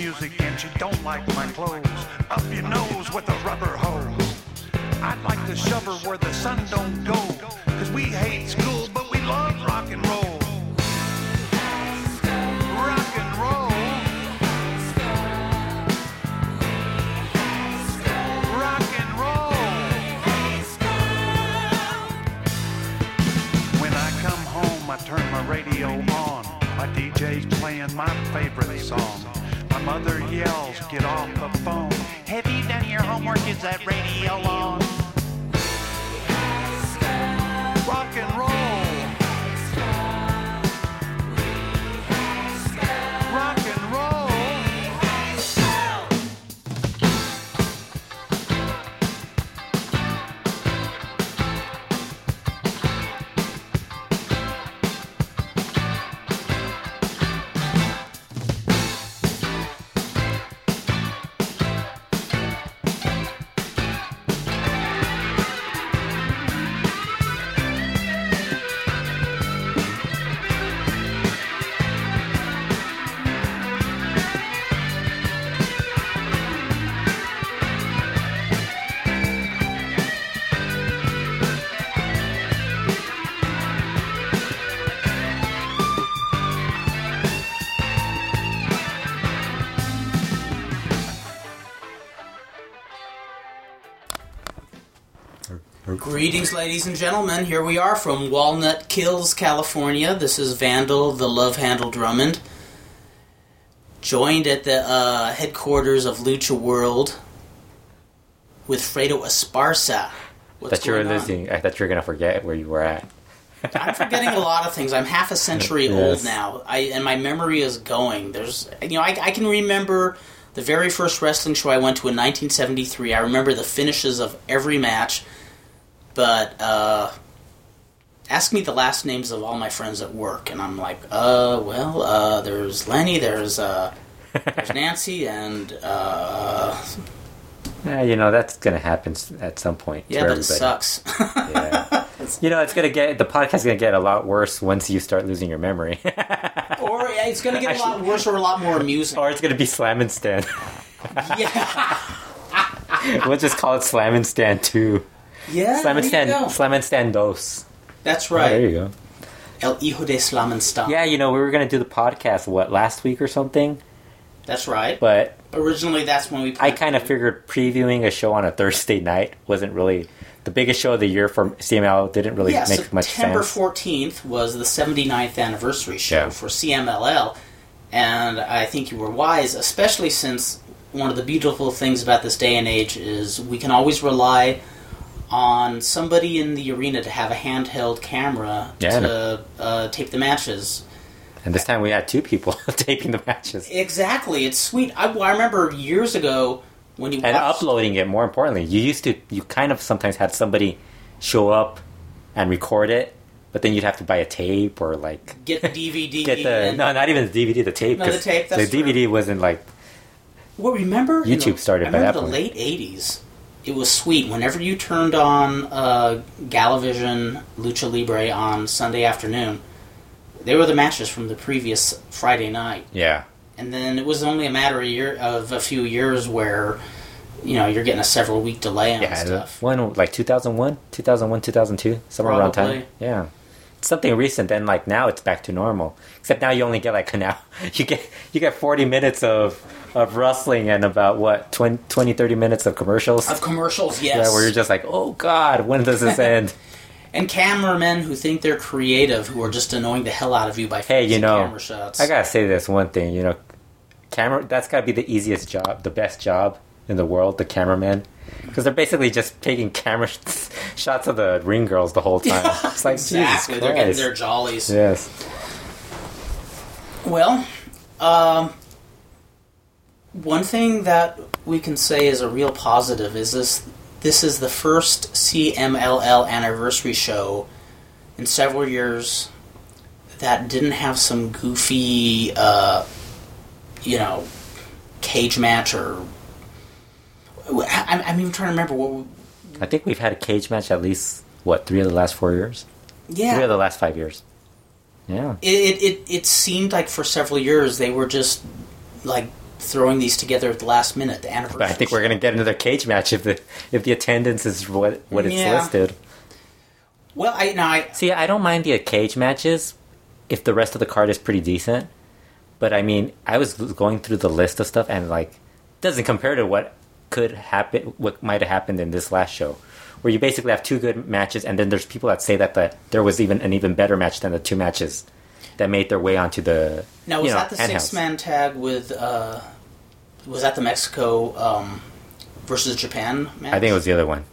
music and she don't like my clothes. Up your nose with a rubber hose. I'd like to shove her where the sun don't go. Cause we hate school, but we love rock and roll. Rock and roll. Rock and roll. When I come home, I turn my radio on. My DJ's playing my favorite song. Mother yells, get off the phone. Have you done your homework? Is that radio on? Greetings, ladies and gentlemen. Here we are from Walnut Kills, California. This is Vandal, the Love Handle Drummond, joined at the uh, headquarters of Lucha World with Fredo Esparza. What's that you were going listening. I thought you were gonna forget where you were at. I'm forgetting a lot of things. I'm half a century Yes. old now, I, and my memory is going. There's, you know, I, I can remember the very first wrestling show I went to in 1973. I remember the finishes of every match, but uh, ask me the last names of all my friends at work, and I'm like, uh, well, uh, there's Lenny, there's uh, there's Nancy, and uh, Yeah, you know that's gonna happen at some point. yeah, but it sucks. Yeah. you know, it's gonna get the podcast is gonna get a lot worse once you start losing your memory, or it's going to get a lot worse or a lot more amusing. or it's gonna be Slam and Stand. yeah, we'll just call it Slam and Stand Two. Yeah. Slam and there. Stand. Slam and Stand Dos. That's Oh, there you go. El Hijo de Slamenstein. Yeah, you know, we were gonna do the podcast what last week or something, That's right. but Originally, that's when we. I kind of figured previewing a show on a Thursday night wasn't really the biggest show of the year for CMLL. Didn't really yeah, make much sense. September 14th was the 79th anniversary show Yeah. for CMLL, and I think you were wise, especially since one of the beautiful things about this day and age is we can always rely on somebody in the arena to have a handheld camera Yeah. to uh, tape the matches. And this time we had two people taping the matches Exactly, it's sweet. I, I remember years ago when you and watched, uploading it. More importantly, you used to you kind of sometimes had somebody show up and record it, but then you'd have to buy a tape or like get the DVD. get the no, not even the DVD, the tape. No, the tape, that's the DVD wasn't like Well, remember YouTube started by that the point. late '80s. It was sweet. Whenever you turned on uh, Galavision Lucha Libre on Sunday afternoon, they were the matches from the previous Friday night, yeah. and then it was only a matter of, year, of a few years where, you know, you're getting a several week delay on Yeah, stuff. one like 2001, 2001, 2002, somewhere around time. Yeah, it's something recent. And like now, it's back to normal. Except now you only get like now you get you get 40 minutes of of wrestling and about what 20, 20 30 minutes of commercials. Of commercials, yes. Yeah, where you're just like, oh god, when does this end? and cameramen who think they're creative, who are just annoying the hell out of you by hey, you know, camera shots. I gotta say this one thing. You know, camera that's gotta be the easiest job, the best job in the world, the cameraman. Because they're basically just taking camera shots of the ring girls the whole time. It's like exactly, Jesus they're getting their jollies. Yes. Well, um, one thing that we can say is a real positive is this: this is the first CMLL anniversary show in several years that didn't have some goofy, uh, you know, cage match or. I- I'm even trying to remember what. I think we've had a cage match at least what three of the last four years, Yeah, three of the last five years. Yeah, it, it, it, it seemed like for several years they were just like throwing these together at the last minute. The anniversary. But I think we're gonna get another cage match if the if the attendance is what what it's Yeah. listed. Well, I now I See, I don't mind the cage matches if the rest of the card is pretty decent. But I mean, I was going through the list of stuff and like doesn't compare to what could happen, what might have happened in this last show, where you basically have two good matches, and then there's people that say that the, there was even an even better match than the two matches that made their way onto the now was know, that the six man tag with uh, was that the Mexico um, versus Japan match? I think it was the other one.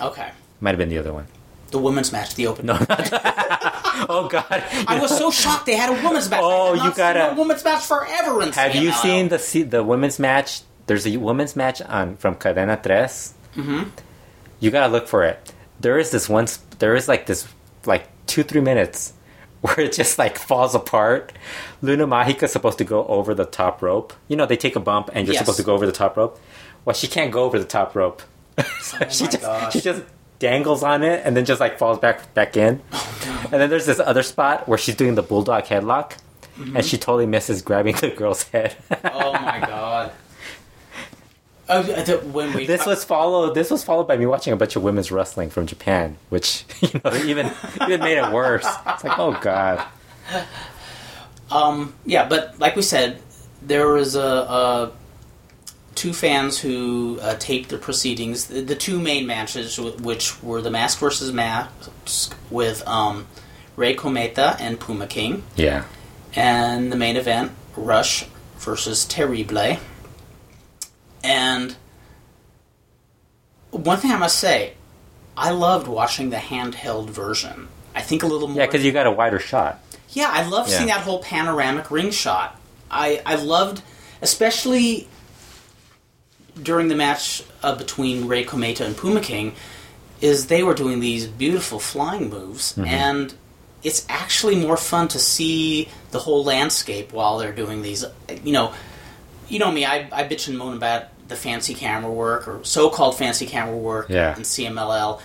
okay. Might have been the other one. The women's match, the open. No, oh God! I was so shocked they had a women's match. Oh, you gotta- a women's match forever. In Have you seen the the women's match? There's a women's match on from Cadena Tres. Mm-hmm. You gotta look for it. There is this one. There is like this like two three minutes where it just like falls apart. Luna Magica's supposed to go over the top rope. You know they take a bump and you're Yes. supposed to go over the top rope. Well, she can't go over the top rope. So Oh she my just gosh. she just dangles on it and then just like falls back back in. Oh, And then there's this other spot where she's doing the bulldog headlock, Mm-hmm. and she totally misses grabbing the girl's head. Oh my god. Oh, when we this was followed. This was followed by me watching a bunch of women's wrestling from Japan, which you know even even made it worse. It's like, oh god, Um, yeah, but like we said, there was a, a two fans who uh, taped the proceedings. The, the two main matches, which were the Mask versus Mask with um, Rey Cometa and Puma King, yeah, and the main event, Rush versus Terrible. And one thing I must say, I loved watching the handheld version. I think a little more. yeah, because you got a wider shot. Yeah, I love seeing that whole panoramic ring shot. I I loved, especially during the match uh, between Rey Cometa and Puma King, is they were doing these beautiful flying moves, Mm-hmm. and it's actually more fun to see the whole landscape while they're doing these. You know, you know me. I I bitch and moan about the fancy camera work or so-called fancy camera work Yeah. in CMLL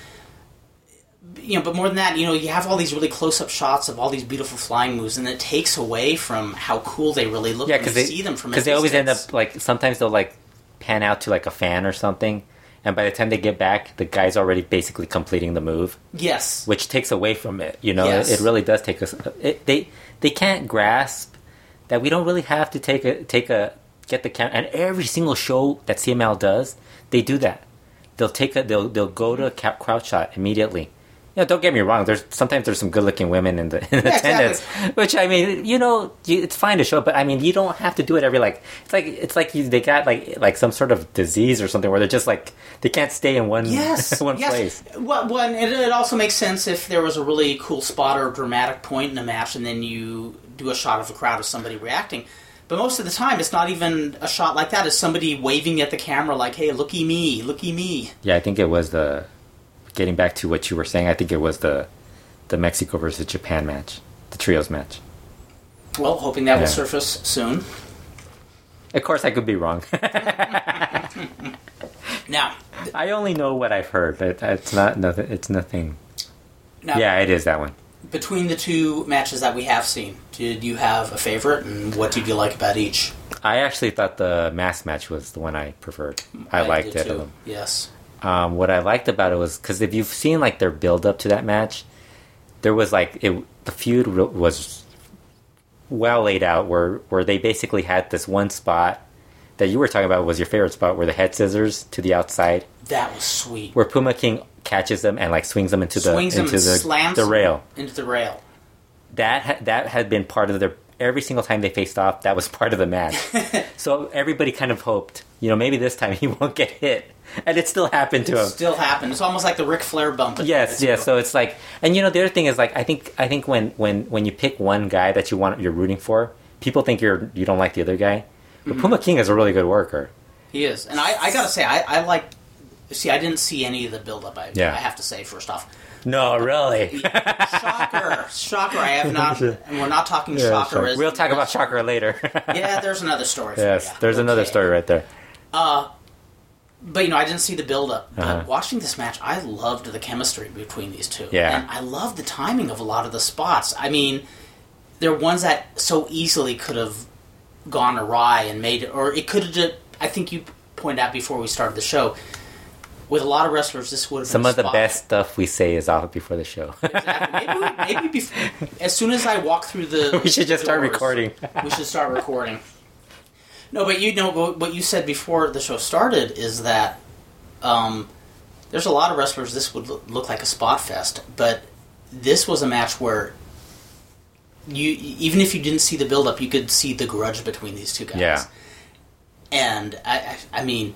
you know, but more than that, you know, you have all these really close-up shots of all these beautiful flying moves, and it takes away from how cool they really look Yeah, because they see them from because they always end up like sometimes they'll like pan out to like a fan or something, and by the time they get back, the guy's already basically completing the move. Yes, which takes away from it. You know, Yes. it, it really does take us. It, they they can't grasp that we don't really have to take a take a get the camera. And every single show that CMLL does, they do that. They'll take a they'll they'll go to a cap, crowd shot immediately. You know, don't get me wrong. There's sometimes there's some good looking women in the in Yeah, attendance, exactly. which I mean, you know, you, it's fine to show, but I mean, you don't have to do it every like. It's like it's like you, they got like like some sort of disease or something where they're just like they can't stay in one yes, one yes. place. Well, well it, it also makes sense if there was a really cool spot or dramatic point in a match, and then you do a shot of a crowd of somebody reacting. But most of the time, it's not even a shot like that. It's somebody waving at the camera, like, "Hey, looky me, looky me." Yeah, I think it was the getting back to what you were saying. I think it was the the Mexico versus Japan match, the trios match. Well, hoping that will surface soon. Of course, I could be wrong. Now, I only know what I've heard. It, it's not nothing. It's nothing. now, Yeah, it is that one. Between the two matches that we have seen, did you have a favorite, and what did you like about each? I actually thought the mask match was the one I preferred. I, liked did it. too. Yes. Um, what I liked about it was because if you've seen like their build up to that match, there was like it. The feud was well laid out, where where they basically had this one spot that you were talking about was your favorite spot, where the head scissors to the outside, That was sweet. where Puma King catches them and like swings them into the Swings into and the, slams the rail. into the rail. That ha- that had been part of their every single time they faced off. That was part of the match. so everybody kind of hoped, you know, maybe this time he won't get hit, and it still happened to him. Still happened. It's almost like the Ric Flair bump. Yes, yes. So it's like, and you know, the other thing is like, I think, I think when when when you pick one guy that you want, you're rooting for, people think you're you don't like the other guy. But Mm-hmm. Puma King is a really good worker. he is, and I, I gotta say, I, I like. See, I didn't see any of the buildup. I, Yeah. I have to say first off, No, really. shocker, shocker. I have not, and we're not talking shocker. as- we'll talk about Shocker later. Yeah, there's another story. Yes, ya. there's another story right there. Uh, But you know, I didn't see the buildup. But Uh-huh. watching this match, I loved the chemistry between these two. Yeah. And I loved the timing of a lot of the spots. I mean, they're ones that so easily could have gone awry and made it, or it could have. I think you pointed out before we started the show. With a lot of wrestlers, this would have Some of the spot. best stuff we say is off before the show. Exactly. Maybe, maybe before, as soon as I walk through the, we should just start recording. we should start recording. No, but you know what you said before the show started is that um, there's a lot of wrestlers. This would look, like a spot fest, but this was a match where you even if you didn't see the build up, you could see the grudge between these two guys. Yeah. and I, I, I mean,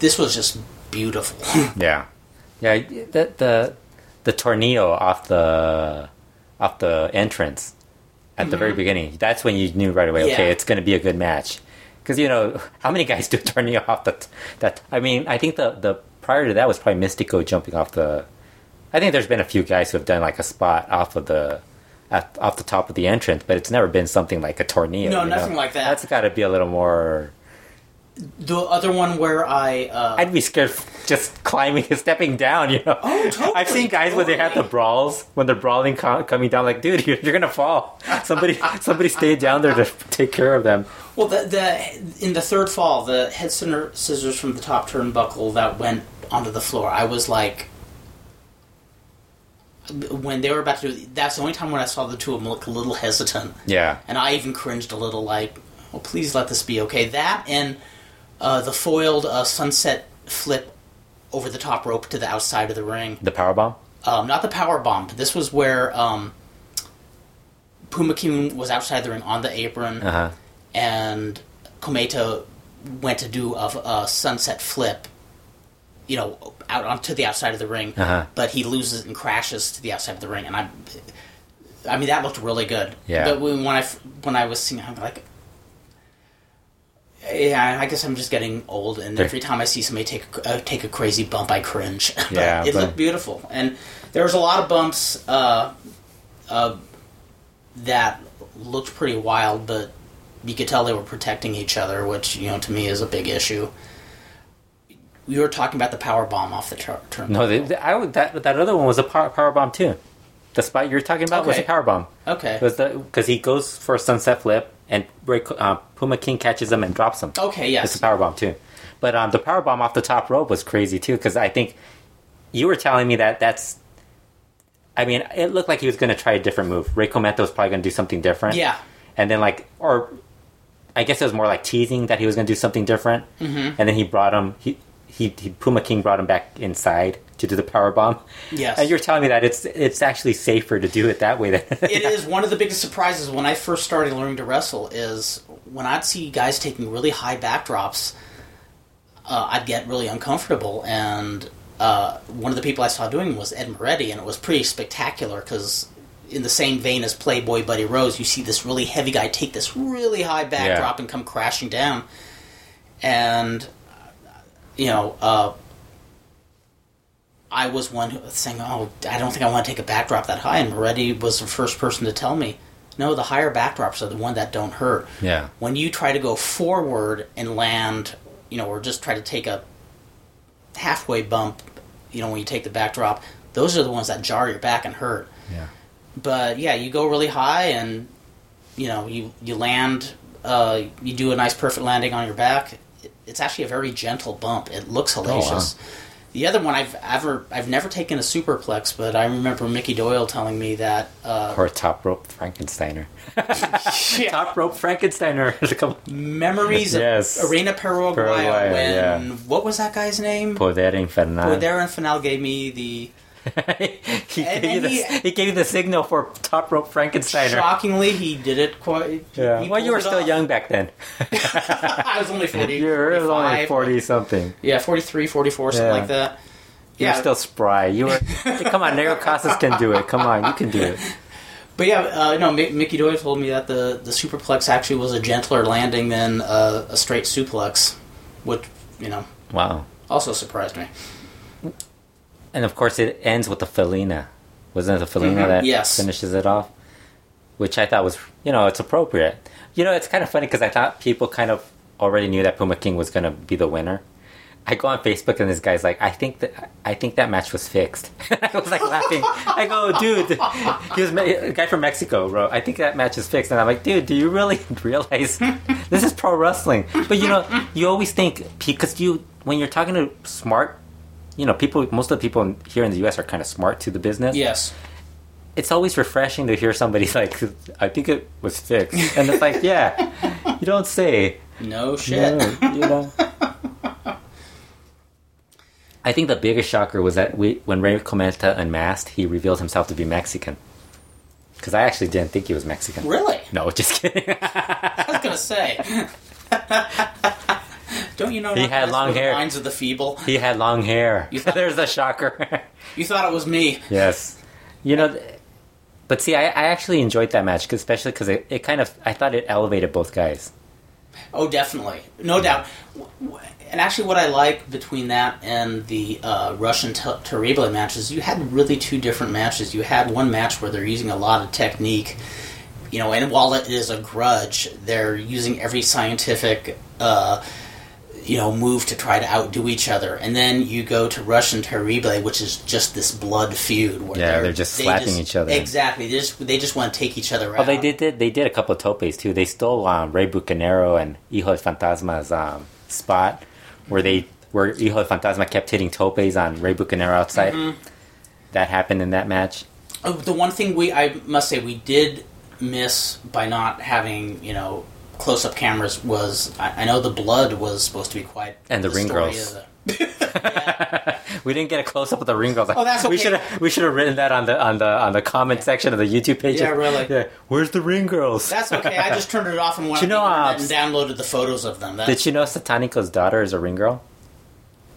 this was just beautiful. Yeah, yeah. The the the tornado off the off the entrance at the very beginning. That's when you knew right away. Okay, Mm-hmm. It's going to be a good match. Because you know how many guys do tornado off the that? I mean, I think the the prior to that was probably Mystico jumping off the. I think there's been a few guys who have done like a spot off of the. At, off the top of the entrance, but it's never been something like a tornado. No, you know? nothing like that. That's got to be a little more. The other one where I uh, I'd be scared just climbing and stepping down, you know. Oh, totally, I've seen guys when they have the brawls, when they're brawling co- coming down, like, dude, you're, you're gonna fall. Somebody, somebody stay down there to take care of them. Well, the, the in the third fall, the head center scissors from the top turnbuckle that went onto the floor. I was like, when they were about to do, that's the only time when I saw the two of them look a little hesitant, Yeah, and I even cringed a little, like, oh, please let this be okay. That and uh, the foiled uh, sunset flip over the top rope to the outside of the ring. the power bomb. Um, not the power bomb. But this was where um, Puma King was outside the ring on the apron Uh huh. and Cometa went to do a, a sunset flip, you know, out onto the outside of the ring, Uh-huh. but he loses and crashes to the outside of the ring, and I, I mean, that looked really good. Yeah. But when I when I was seeing, I'm like. Yeah, I guess I'm just getting old, and every time I see somebody take a, uh, take a crazy bump, I cringe. But Yeah, it but- looked beautiful, and there was a lot of bumps uh, uh, that looked pretty wild, but you could tell they were protecting each other, which you know to me is a big issue. We were talking about the power bomb off the tur- turn. No, I would, that that other one was a power, power bomb too. The spot you're talking about was a power bomb. Okay. Because he goes for a sunset flip and uh, Puma King catches him and drops him. Okay. Yes. It's a power bomb too. But um, the power bomb off the top rope was crazy too because I think you were telling me that that's. I mean, it looked like he was going to try a different move. Rey Cometa was probably going to do something different. Yeah. And then like, or I guess it was more like teasing that he was going to do something different. Mm-hmm. And then he brought him. He, he he Puma King brought him back inside to do the power bomb. Yes. And you're telling me that it's it's actually safer to do it that way than it is one of the biggest surprises when I first started learning to wrestle is when I'd see guys taking really high backdrops, uh, I'd get really uncomfortable. And uh, one of the people I saw doing was Ed Moretti, and it was pretty spectacular because in the same vein as Playboy Buddy Rose, you see this really heavy guy take this really high backdrop and come crashing down. And you know, uh, I was one saying, "Oh, I don't think I want to take a backdrop that high." And Moretti was the first person to tell me, "No, the higher backdrops are the one that don't hurt. Yeah. When you try to go forward and land, you know, or just try to take a halfway bump, you know, when you take the backdrop, those are the ones that jar your back and hurt. Yeah. But yeah, you go really high and you know you you land, uh, you do a nice perfect landing on your back. It- It's actually a very gentle bump. It looks hellacious. The other one I've ever I've never taken a superplex, but I remember Mickey Doyle telling me that uh, Or top rope Frankensteiner. yeah, top rope Frankensteiner. Come- memories Yes. of Arena Paraguay Paraguay, when yeah. what was that guy's name? Poder Infernal. Poder Infernal gave me the he, And- gave you and the, he- he gave you the signal for top rope Frankensteiner. shockingly he did it quite. Yeah. Well, you were still off. young back then. I was only 40. you were only 40 something. Yeah, 43, 44, something Yeah. like that. You Yeah, were still spry. You were. come on, Negro Casas can do it. Come on, you can do it. but yeah, uh, no. Mi- Mickey Doyle told me that the the superplex actually was a gentler landing than uh, a straight suplex, which you know Wow. also surprised me. And of course, it ends with the Felina. Wasn't it the Felina Mhm, that yes. finishes it off? Which I thought was, you know, it's appropriate. You know, it's kind of funny because I thought people kind of already knew that Puma King was going to be the winner. I go on Facebook and this guy's like, I think that I think that match was fixed. I was like laughing. I go, dude, he was a guy from Mexico, bro. I think that match is fixed, and I'm like, dude, do you really realize this is pro wrestling? But you know, you always think because you when you're talking to smart, you know, people. Most of the people here in the U.S. are kind of smart to the business. Yes. It's always refreshing to hear somebody like, I think it was fixed, and it's like, yeah, you don't say. No shit. No, you know. I think the biggest shocker was that we, when Rey Cometa unmasked, he revealed himself to be Mexican. Because I actually didn't think he was Mexican. Really? No, just kidding. I was gonna say. Don't you know? He had long hair. Minds of the feeble. he had long hair. You thought- There's a shocker. You thought it was me. yes. You know, but see, I, I actually enjoyed that match, 'cause- especially because it, it kind of, I thought it elevated both guys. Oh, definitely, no doubt. W- w- And actually, what I like between that and the uh, Rush and Ter- Terrible matches, you had really two different matches. You had one match where they're using a lot of technique, you know, and while it is a grudge, they're using every scientific, uh, you know, move to try to outdo each other. And then you go to Rush and Terrible, which is just this blood feud. Where Yeah, they're just they slapping each other. Exactly. They just they just want to take each other out. Oh, they did, did they did a couple of topes too. They stole um, Rey Bucanero and Hijo de Fantasma's um, spot where they where Hijo de Fantasma kept hitting topes on Rey Bucanero outside. Mm-hmm. That happened in that match. Oh, the one thing we I must say we did miss by not having you know close up cameras was I, I know the blood was supposed to be quite And the ring story girls. of the- we didn't get a close up of the ring girls. Oh, that's We should have we should have written that on the on the on the comment section of the YouTube page. Yeah, really. Yeah, where's the ring girls? That's okay. I just turned it off and went You know, the uh, and downloaded the photos of them. That's, Did you know Satanico's daughter is a ring girl?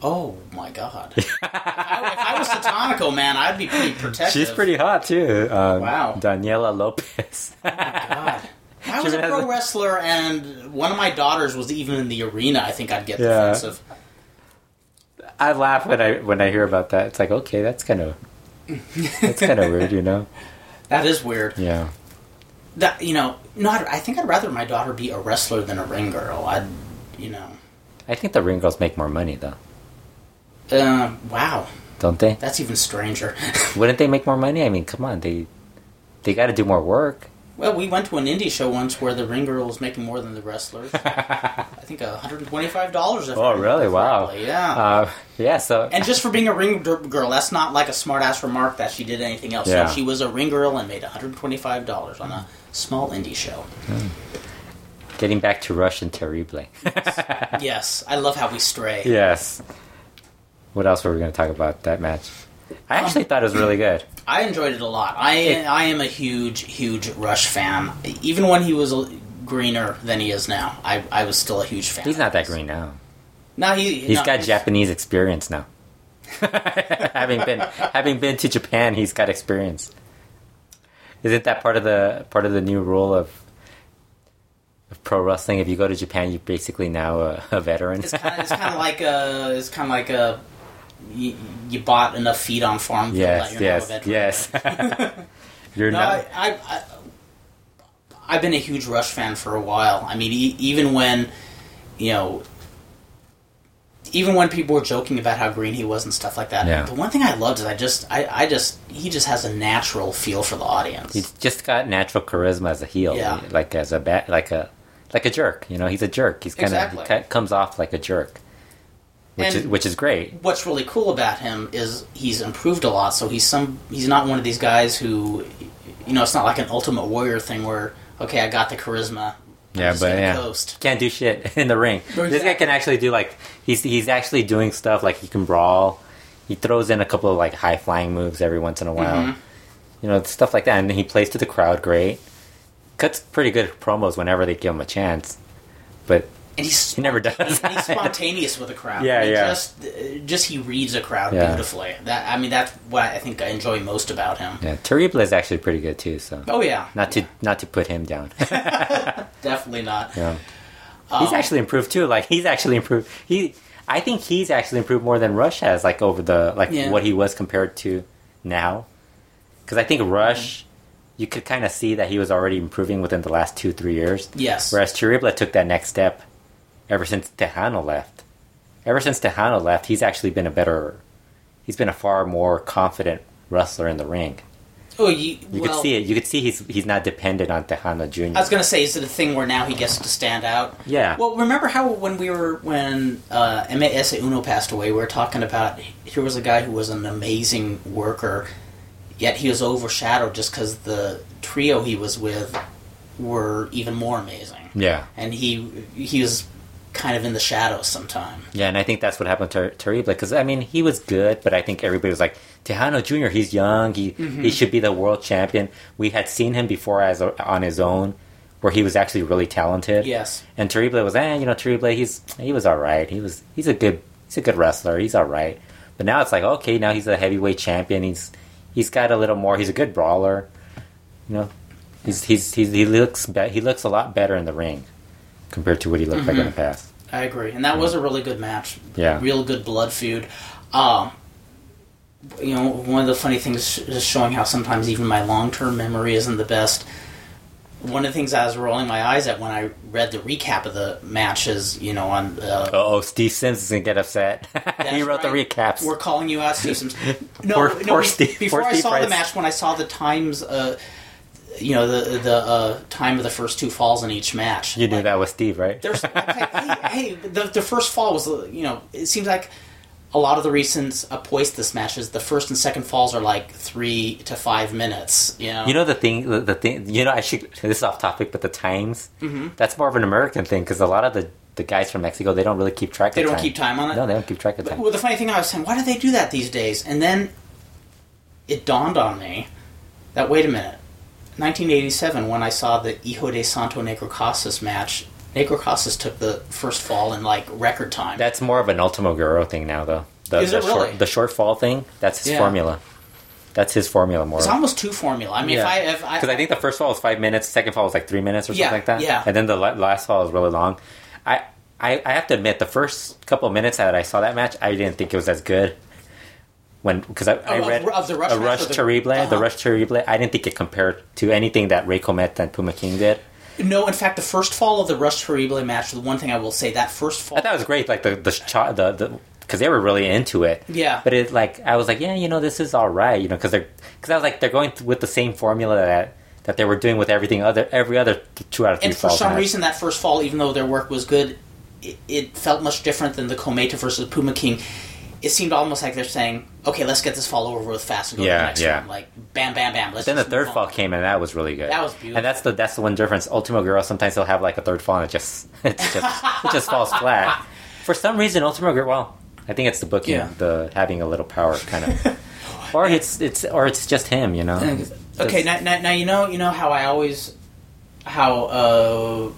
oh my god! if, I, if I was Satanico, man, I'd be pretty protective. She's pretty hot too. Um, Wow. Daniela Lopez. God. If I was a pro a- wrestler and one of my daughters was even in the arena, I think I'd get Yeah. defensive. I laugh when I when I hear about that. It's like, okay, that's kind of that's kind of weird, you know? That is weird. Yeah. that you know not i think i'd rather my daughter be a wrestler than a ring girl i'd you know I think the ring girls make more money though, uh, wow don't they? that's even stranger Wouldn't they make more money? I mean, come on, they they got to do more work. Well we went to an indie show once where the ring girl was making more than the wrestlers i think $125 if Oh, really? Wow. yeah Uh, yeah. So and just for being a ring girl that's not like a smart ass remark that she did anything else Yeah. so she was a ring girl and made $125 on a small indie show getting back to Rush and Terrible. yes i love how we stray yes. What else were we going to talk about that match? I actually thought it was really good. I enjoyed it a lot. I It- I am a huge huge Rush fan. Even when he was greener than he is now, I I was still a huge fan. He's not that green now. No, he He's no, got Japanese experience now. having been having been to Japan, he's got experience. Isn't that part of the part of the new rule of, of pro wrestling? If you go to Japan, you're basically now a, a veteran. It's kind of it's kind of like a it's kind of like a you, you bought enough feet on Farmville yes, that you're now yes, yes. you're No, not. I, I, I I've been a huge Rush fan for a while. I mean, e- even when you know. Even when people were joking about how green he was and stuff like that, Yeah. the one thing I loved is I just, I, I just, he just has a natural feel for the audience. He's just got natural charisma as a heel, Yeah. like as a bat, like a like a jerk. You know, he's a jerk. He's kind of Exactly. comes off like a jerk, which And- is which is great. what's really cool about him is he's improved a lot. So he's some he's not one of these guys who, you know, it's not like an Ultimate Warrior thing where okay, I got the charisma. I'm Yeah, but gonna yeah, coast. can't do shit in the ring. This guy can actually do like he's he's actually doing stuff like he can brawl. He throws in a couple of like high flying moves every once in a while. Mm-hmm. You know, stuff like that, and he plays to the crowd great. Cuts pretty good promos whenever they give him a chance, but And he's He never does he's spontaneous with a crowd. Yeah, He yeah. Just, just he reads a crowd Yeah. beautifully. That I mean, that's what I think I enjoy most about him. yeah, Terrible is actually pretty good too. So Oh yeah, not to not to put him down. definitely not. Yeah. He's Um, actually improved too. Like he's actually improved. He, I think he's actually improved more than Rush has. Like over the like Yeah. what he was compared to now. Because I think Rush, you could kind of see that he was already improving within the last two three years. Yes. Whereas Chiribla took that next step ever since Texano left, ever since Texano left, he's actually been a better. He's been a far more confident wrestler in the ring. Oh, you, You well, could see it. You could see he's he's not dependent on Texano Jr. I was gonna say, is it a thing where now he gets to stand out? Yeah. Well, remember how when we were when uh, M.A.S. Uno passed away, we were talking about here was a guy who was an amazing worker, yet he was overshadowed just because the trio he was with were even more amazing, yeah, and he he was kind of in the shadows sometime. yeah, and I think that's what happened to Terrible because I mean he was good, but I think everybody was like Texano Jr. He's young. He Mm-hmm. he should be the world champion. We had seen him before as a, on his own, where he was actually really talented. Yes. And Terrible was, eh, you know, Terrible, he's he was all right. He was he's a good he's a good wrestler. He's all right. But now it's like, okay, now he's a heavyweight champion. He's he's got a little more. He's a good brawler. You know, he's he's, he's he looks be- he looks a lot better in the ring compared to what he looked like in the past. I agree, and that was a really good match. Yeah. real good blood feud. Um, you know, one of the funny things is showing how sometimes even my long term memory isn't the best. One of the things I was rolling my eyes at when I read the recap of the matches, you know, on uh, Oh, Steve Sims is gonna get upset. he wrote the right. recaps. We're calling you out, Steve Sims. No, Poor- no. poor Steve- before I Steve saw the match, when I saw the times, uh, you know, the the uh, time of the first two falls in each match, you knew like, that with Steve, right? There's, okay, hey, hey, the the first fall was, you know, it seems like a lot of the recent Apoistus matches, the first and second falls are like three to five minutes. You know, You know the thing, the, the thing. You know, I should. This is off topic, but the times. Mm-hmm. That's more of an American thing because a lot of the the guys from Mexico they don't really keep track. they of don't time. keep time on it. No, they don't keep track of time. Well, the funny thing I was saying, why do they do that these days? And then it dawned on me that wait a minute, 1987 when I saw the Hijo de Santo Negro Casas match, Negro Casas took the first fall in like record time. That's more of an Ultimo Guerrero thing now, though. The, Is the it short, really? the short fall thing? That's his Yeah. formula. That's his formula more. it's almost two formula. I mean, if I if I, because I, think the first fall was five minutes, second fall was like three minutes or something like that. yeah. and then the last fall was really long. I, I I have to admit, the first couple of minutes that I saw that match, I didn't think it was as good. When because I, I Of- read of the Rush a Rush the- Terrible, the uh-huh. Rush Terrible, I didn't think it compared to anything that Ray Comet and Puma King did. no, in fact, the first fall of the Rush Terrible match, the one thing I will say, that first fall, I thought it was great, like the the the the because they were really into it. Yeah. But it like I was like, yeah, you know, this is all right, you know, because they're because I was like they're going th- with the same formula that that they were doing with everything other every other two out of three and for some match. reason, that first fall, even though their work was good, it, it felt much different than the Cometa versus Puma King. It seemed almost like they're saying, "Okay, let's get this fall over with fast and go to the next yeah. one." Like, bam, bam, bam. Let's Then the third fall on. came and that was really good. That was beautiful. And that's the that's the one difference. Ultimo Guerrero sometimes they'll have like a third fall and it just it just it just falls flat. For some reason, Ultimo Guerrero. Well, I think it's the booking, Yeah. the having a little power kind of, or it's it's or it's just him, you know. Okay, now, now, now you know you know how I always how uh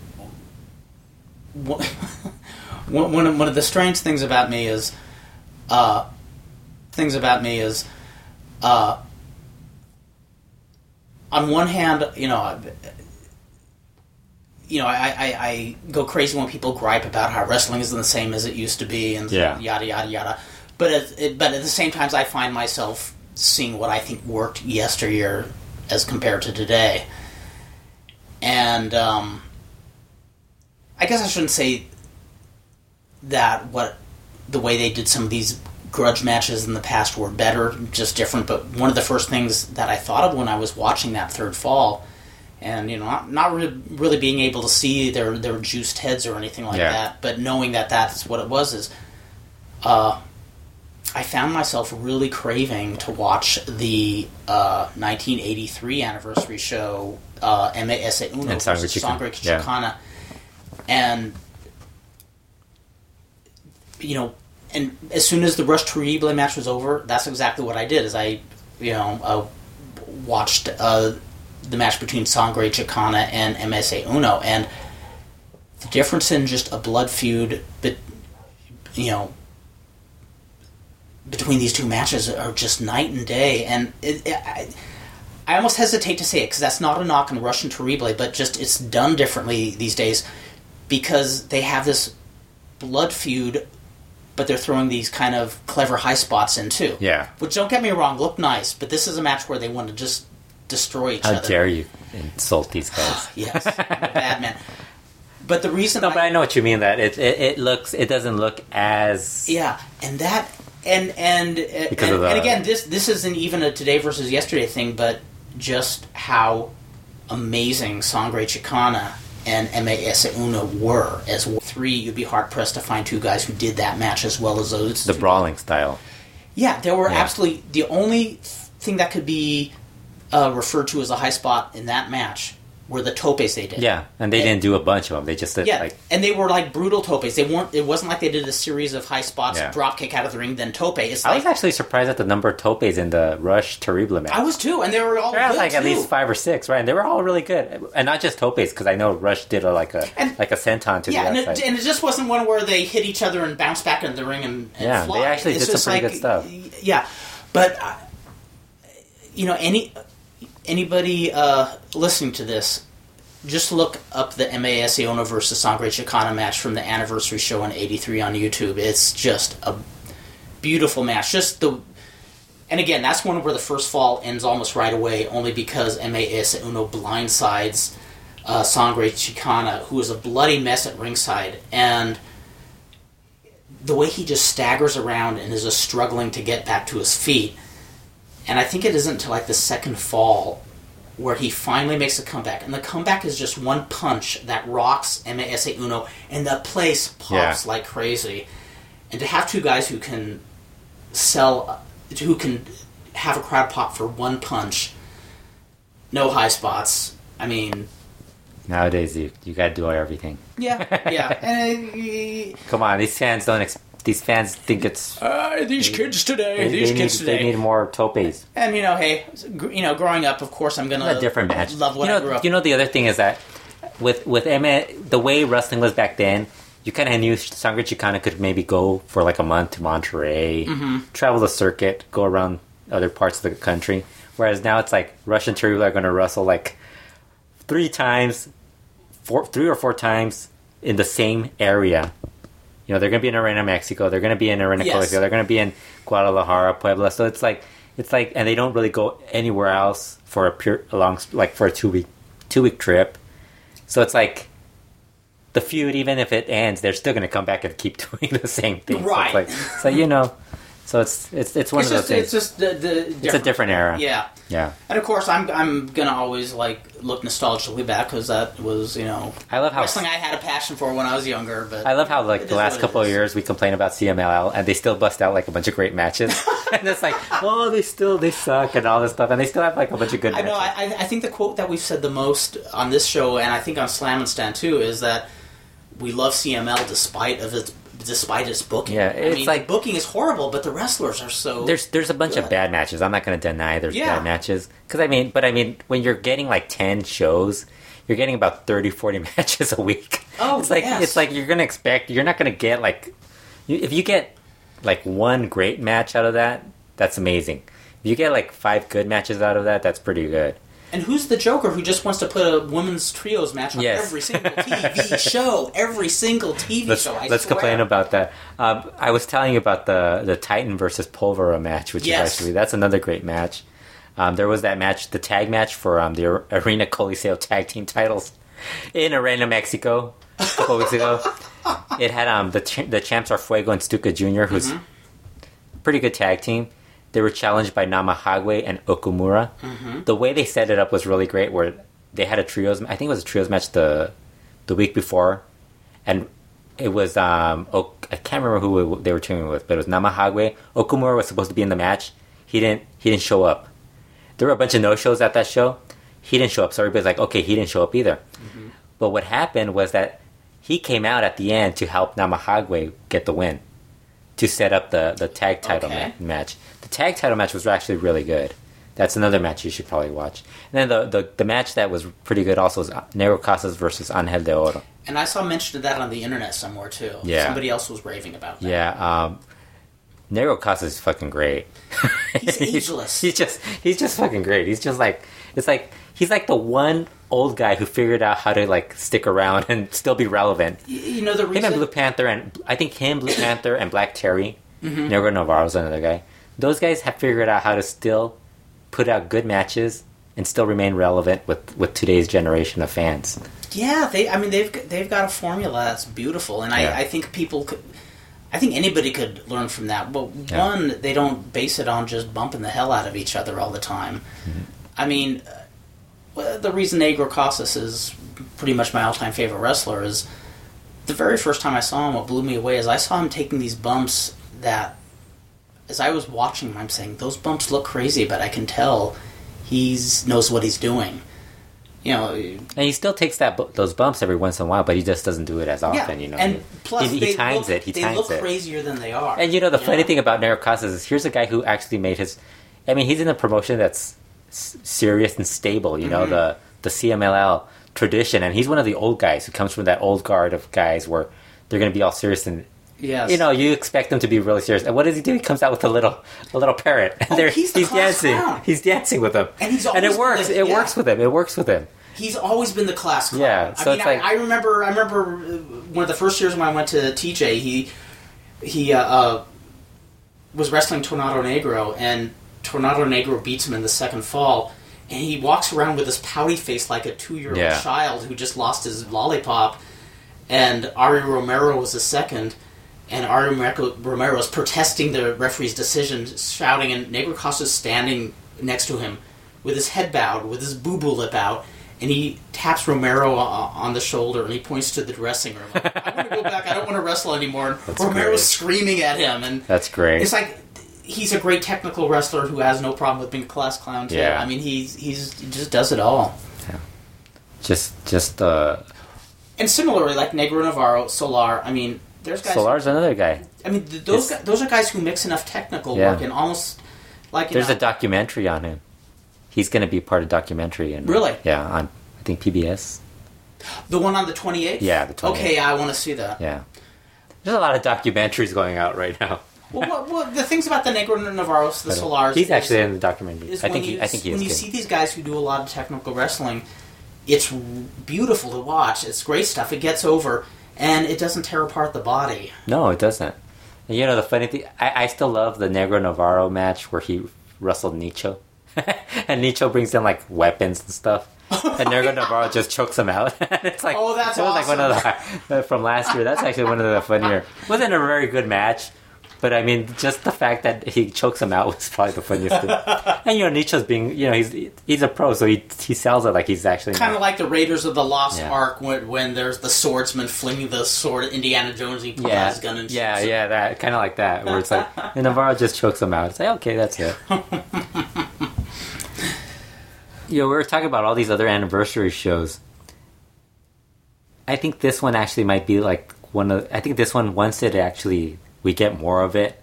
one one of, one of the strange things about me is uh things about me is uh on one hand you know I, you know I, I, I go crazy when people gripe about how wrestling isn't the same as it used to be and Yeah. yada yada yada but at, it, but at the same times I find myself seeing what I think worked yesteryear as compared to today and um, I guess I shouldn't say that what the way they did some of these grudge matches in the past were better, just different. But one of the first things that I thought of when I was watching that third fall, and you know, not, not really, really being able to see their their juiced heads or anything like Yeah. that, but knowing that that's what it was is, uh, I found myself really craving to watch the uh, 1983 anniversary show, uh, MAS Uno And Sangre versus Chica- Sangre yeah. And you know, and as soon as the Rush Terrible match was over, that's exactly what I did. Is I, you know, uh, watched uh, the match between Sangre Chicana and MSA Uno, and the difference in just a blood feud, but you know, between these two matches are just night and day, and it, it, I, I almost hesitate to say it because that's not a knock on Rush and Terrible, but just it's done differently these days because they have this blood feud, but they're throwing these kind of clever high spots in too. Yeah. Which don't get me wrong, look nice, but this is a match where they want to just destroy each How other. How dare you insult these guys? Yes, bad man. But the reason, No, I- but I know what you mean. That it it, it looks it doesn't look as Yeah, and that and and and, the- and again, this this isn't even a today versus yesterday thing, but just how amazing Sangre Chicana and MAS Uno were as well. three. You'd be hard pressed to find two guys who did that match as well as those. the two. brawling style. Yeah, there were Yeah. absolutely the only thing that could be uh, referred to as a high spot in that match were the topes they did. Yeah, and they And- didn't do a bunch of them. They just did Yeah, like and they were like brutal topes. They weren't. It wasn't like they did a series of high spots, Yeah. drop kick out of the ring, then tope. It's I like was actually surprised at the number of topes in the Rush Terrible match. I was too, and they were all There was like at least five or six, right? And they were all really good, and not just topes because I know Rush did a, like a And- like a senton to yeah, and the it, outside. and it just wasn't one where they hit each other and bounce back into the ring and, and Yeah, fly. they actually It's did some pretty like, good stuff. Yeah, but uh, you know, any anybody uh, listening to this, just look up the MAS Iona versus Sangre Chicana match from the anniversary show in '83 on YouTube. It's just a beautiful match. Just the and again, that's one where the first fall ends almost right away, only because MAS Uno blindsides uh, Sangre Chicana, who is a bloody mess at ringside, and the way he just staggers around and is just struggling to get back to his feet. And I think it isn't until like the second fall where he finally makes a comeback, and the comeback is just one punch that rocks MAS Uno, and the place pops Yeah. like crazy. And to have two guys who can sell, who can have a crowd pop for one punch, no high spots. I mean, Nowadays, you you got to do everything. yeah, yeah, and uh, Come on, these fans don't. Ex- these fans think it's uh, these kids today, they, these they kids need, today. they need more topes. And you know, hey, you know, growing up, of course, I'm gonna a different match. Love what you know, I grew up. You know, the other thing is that with with Emma, the way wrestling was back then, you kind of knew Sangre Chicana could maybe go for like a month to Monterrey, Mm-hmm. travel the circuit, go around other parts of the country. Whereas now it's like Rush and Terrible are going to wrestle like three times, four, three or four times in the same area. You know, they're going to be in Arena, Mexico. They're going to be in Arena, Yes. They're going to be in Guadalajara, Puebla. So it's like it's like, and they don't really go anywhere else for a pure a long like for a two week two week trip. So it's like the feud, even if it ends, they're still going to come back and keep doing the same thing. Right. So, like, so you know, so it's it's it's one it's of just, those things. it's just the, the it's a different era. Yeah, Yeah. and of course, I'm I'm gonna always like look nostalgically back because that was you know I love how wrestling I had a passion for when I was younger. But I love how like the last couple of years we complain about CMLL and they still bust out like a bunch of great matches, and it's like, oh, they still they suck and all this stuff, and they still have like a bunch of good I matches. know. I, I I think the quote that we've said the most on this show, and I think on Slam and Stand too, is that we love CMLL despite of its despite its booking. Yeah, I it's mean, like- booking is horrible, but the wrestlers are so. there's there's a bunch of bad matches. I'm not going to deny there's Yeah. bad matches because I mean, but I mean, when you're getting like ten shows, you're getting about 30, 40 matches a week. Oh, it's like yes. it's like you're going to expect you're not going to get like if you get like one great match out of that, that's amazing. If you get like five good matches out of that, that's pretty good. And who's the Joker who just wants to put a women's trios match on Yes. every single TV show? Every single TV let's show. I let's swear. complain about that. Um, I was telling you about the the Titan versus Polvora match, which Yes. is actually that's another great match. Um, there was that match, the tag match for um, the Arena Coliseo tag team titles in Arena Mexico a couple weeks ago. It had um, the ch- the champs are Fuego and Stuka Jr., who's Mm-hmm. pretty good tag team. They were challenged by Namajague and Okumura. Mm-hmm. The way they set it up was really great, where they had a trios. I think it was a trios match the the week before, and it was um I can't remember who they were teaming with, but it was Namajague. Okumura was supposed to be in the match. He didn't. He didn't show up. There were a bunch of no shows at that show. He didn't show up, so everybody's like, okay, he didn't show up either. But what happened was that he came out at the end to help Namajague get the win, to set up the the tag title Okay. ma- match. Tag title match was actually really good. That's another match you should probably watch. And then the, the, the match that was pretty good also was Negro Casas versus Angel de Oro. And I saw mention of that on the internet somewhere too. Yeah. Somebody else was raving about that. Yeah, um, Negro Casas is fucking great. He's ageless. he's just he's just fucking great. He's just like it's like he's like the one old guy who figured out how to like stick around and still be relevant. You know the Him and Blue Panther and I think him, Blue Panther and Black Terry, Mm-hmm. Negro Navarro's another guy. Those guys have figured out how to still put out good matches and still remain relevant with with today's generation of fans. Yeah, they. I mean, they've they've got a formula that's beautiful, and Yeah. I, I think people could. I think anybody could learn from that. But Yeah. one, they don't base it on just bumping the hell out of each other all the time. Mm-hmm. I mean, uh, well, the reason Negro Casas is pretty much my all-time favorite wrestler is the very first time I saw him. What blew me away is I saw him taking these bumps that, as I was watching him, I'm saying those bumps look crazy, but I can tell he's knows what he's doing. You know, And he still takes that bu- those bumps every once in a while, but he just doesn't do it as often. You know, and plus he, they he times look, it. He they times look it. crazier than they are. And you know the funny Yeah. thing about Negro Casas is here's a guy who actually made his. I mean, he's in a promotion that's serious and stable. You know Mm-hmm. the the CMLL tradition, and he's one of the old guys who comes from that old guard of guys where they're going to be all serious and. Yes, You know, you expect them to be really serious, and what does he do? He comes out with a little, a little parrot, and Oh, they're- he's the class dancing. clown. He's dancing with them, And he's and it works. It yeah. works with him. It works with him. he's always been the class clown. Yeah, I so mean, it's like- I, I remember. I remember uh, one of the first years when I went to TJ. He he uh, uh, was wrestling Tornado Negro, and Tornado Negro beats him in the second fall. And he walks around with this pouty face like a two-year-old Yeah. child who just lost his lollipop. And Ari Romero was the second, and Ari Romero is protesting the referee's decision, shouting, and Negro Casas standing next to him with his head bowed, with his boo boo lip out, and he taps Romero on the shoulder and he points to the dressing room. Like, I want to go back. I don't want to wrestle anymore. And That's Romero's great. screaming at him, and That's great. it's like he's a great technical wrestler who has no problem with being a class clown too. Yeah. I mean, he's he's he just does it all. Yeah, just, just uh, And similarly, like Negro Navarro, Solar. I mean, there's guys. Solar's another guy. I mean, th- those guys, those are guys who mix enough technical Yeah. work and almost like There's know, a documentary on him. He's going to be part of documentary and Really? yeah, on I think PBS. the one on the 28th. Yeah, the 28th. Okay, I want to see that. Yeah, there's a lot of documentaries going out right now. Well, what, what, the things about the Negro Navarros, the uh, Solars. He's actually in the documentary. I when think. you, He, I think he when you good. see these guys who do a lot of technical wrestling, it's beautiful to watch. It's great stuff. It gets over, and it doesn't tear apart the body. No, it doesn't. And you know the funny thing, I, I still love the Negro Navarro match where he wrestled Nicho, and Nicho brings in like weapons and stuff, and Negro Navarro just chokes him out. it's like Oh, that's it was like one of the from last year. That's actually one of the funnier. wasn't a very good match, but I mean, just the fact that he chokes him out was probably the funniest thing. And you know, Nicho's being, you know, he's he's a pro, so he he sells it like he's actually Kind of like the Raiders of the Lost Yeah. Ark when, when there's the swordsman flinging the sword at Indiana Jones. He pulls out yeah, his gun and yeah, yeah, that kind of like that, where it's like, and Navarro just chokes him out. It's like, okay, that's it. you know, we were talking about all these other anniversary shows. I think this one actually might be like one of. I think this one, once it actually we get more of it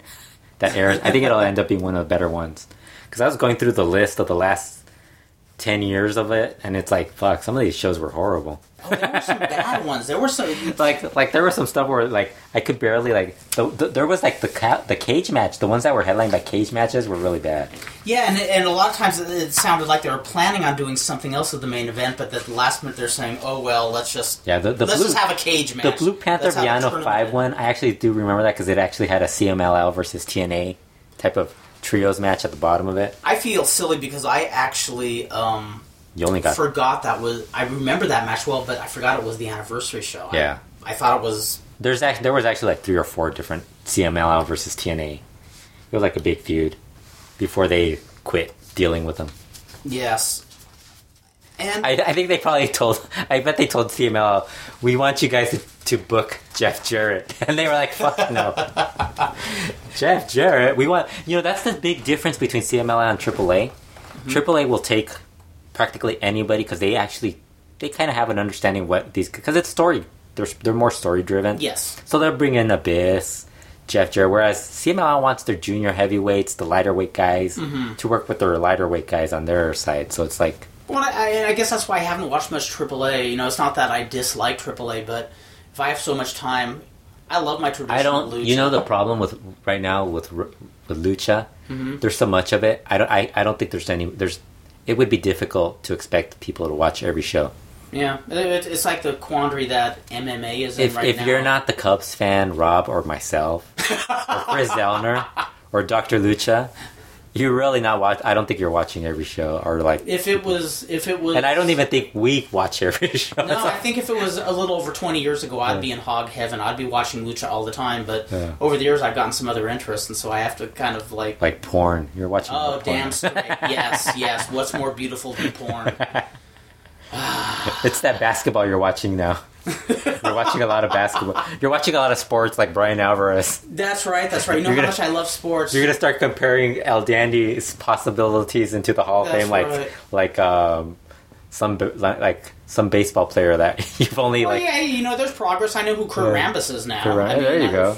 that airs, I think it'll end up being one of the better ones. Because I was going through the list of the last ten years of it, and it's like, fuck, some of these shows were horrible. Oh, there were some bad ones. There were some. like like there was some stuff where like I could barely like the, the, there was like the ca- the cage match the ones that were headlined by cage matches were really bad Yeah, and, and a lot of times it- it sounded like they were planning on doing something else at the main event, but at the last minute they're saying, "Oh well, let's just yeah the the let's blue just have a cage match." the Blue Panther Villano five one I actually do remember that because it actually had a CMLL versus TNA type of trios match at the bottom of it I feel silly because I actually um, you only got forgot that was. I remember that match well, but I forgot it was the anniversary show. Yeah. I, thought it was. there's actually there was actually like three or four different CMLL versus TNA it was like a big feud before they quit dealing with them Yes. And I, I think they probably told. I bet they told CMLL, "We want you guys to, to book Jeff Jarrett," and they were like, "Fuck no, Jeff Jarrett. We want you know that's the big difference between CMLL and AAA. AAA mm-hmm. will take practically anybody because they actually they kind of have an understanding what these because it's story. They're they're more story driven. yes, So they'll bring in Abyss, Jeff Jarrett, whereas CMLL wants their junior heavyweights, the lighter weight guys, to work with their lighter weight guys on their side. So it's like. well, I, I guess that's why I haven't watched much AAA. You know, it's not that I dislike AAA, but if I have so much time, I love my traditional I don't. lucha. You know the problem with right now with with lucha. Mm-hmm. There's so much of it. I don't. I, I don't think there's any. There's. It would be difficult to expect people to watch every show. Yeah, it's like the quandary that MMA is in If right if now. you're not the Cubs fan, Rob or myself, or Chris Zellner, or Doctor Lucha, You're really not watch. I don't think you're watching every show, or like, If it was, if it was, and I don't even think we watch every show. No, I think if it was a little over 20 years ago, I'd be in hog heaven. I'd be watching Lucha all the time. But Yeah. over the years, I've gotten some other interests, and so I have to kind of like, like porn. You're watching. oh, damn yes, yes. What's more beautiful than porn? It's that basketball you're watching now. you're watching a lot of basketball. You're watching a lot of sports like Bryan Alvarez. That's right, that's right. You know You're how gonna- much I love sports. You're gonna start comparing El Dandy's possibilities into the Hall of Fame, like right. like um, some like like some baseball player that you've only Oh like. yeah, you know, there's progress. I know who Kurt Yeah. Rambis is now. Kurt I mean, there you I- go.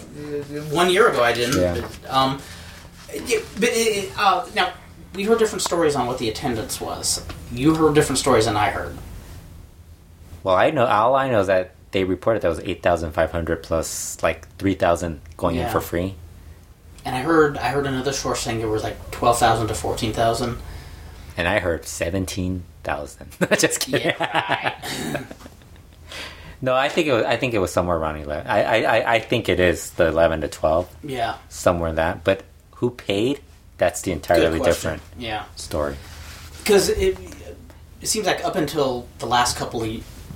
One year ago, I didn't. Yeah. But, um, but it, uh, now we heard different stories on what the attendance was. You heard different stories than I heard. Well, I know all I know is that they reported that was eight thousand five hundred plus like three thousand going in for free. And I heard I heard another source saying it was like twelve thousand to fourteen thousand. And I heard seventeen thousand. Just kidding. Yeah. No, I think it was. I think it was somewhere around eleven. I, I, I- I think it is the eleven to twelve, yeah. somewhere in that. But who paid? That's the entirely different Yeah, story. because it it seems like up until the last couple of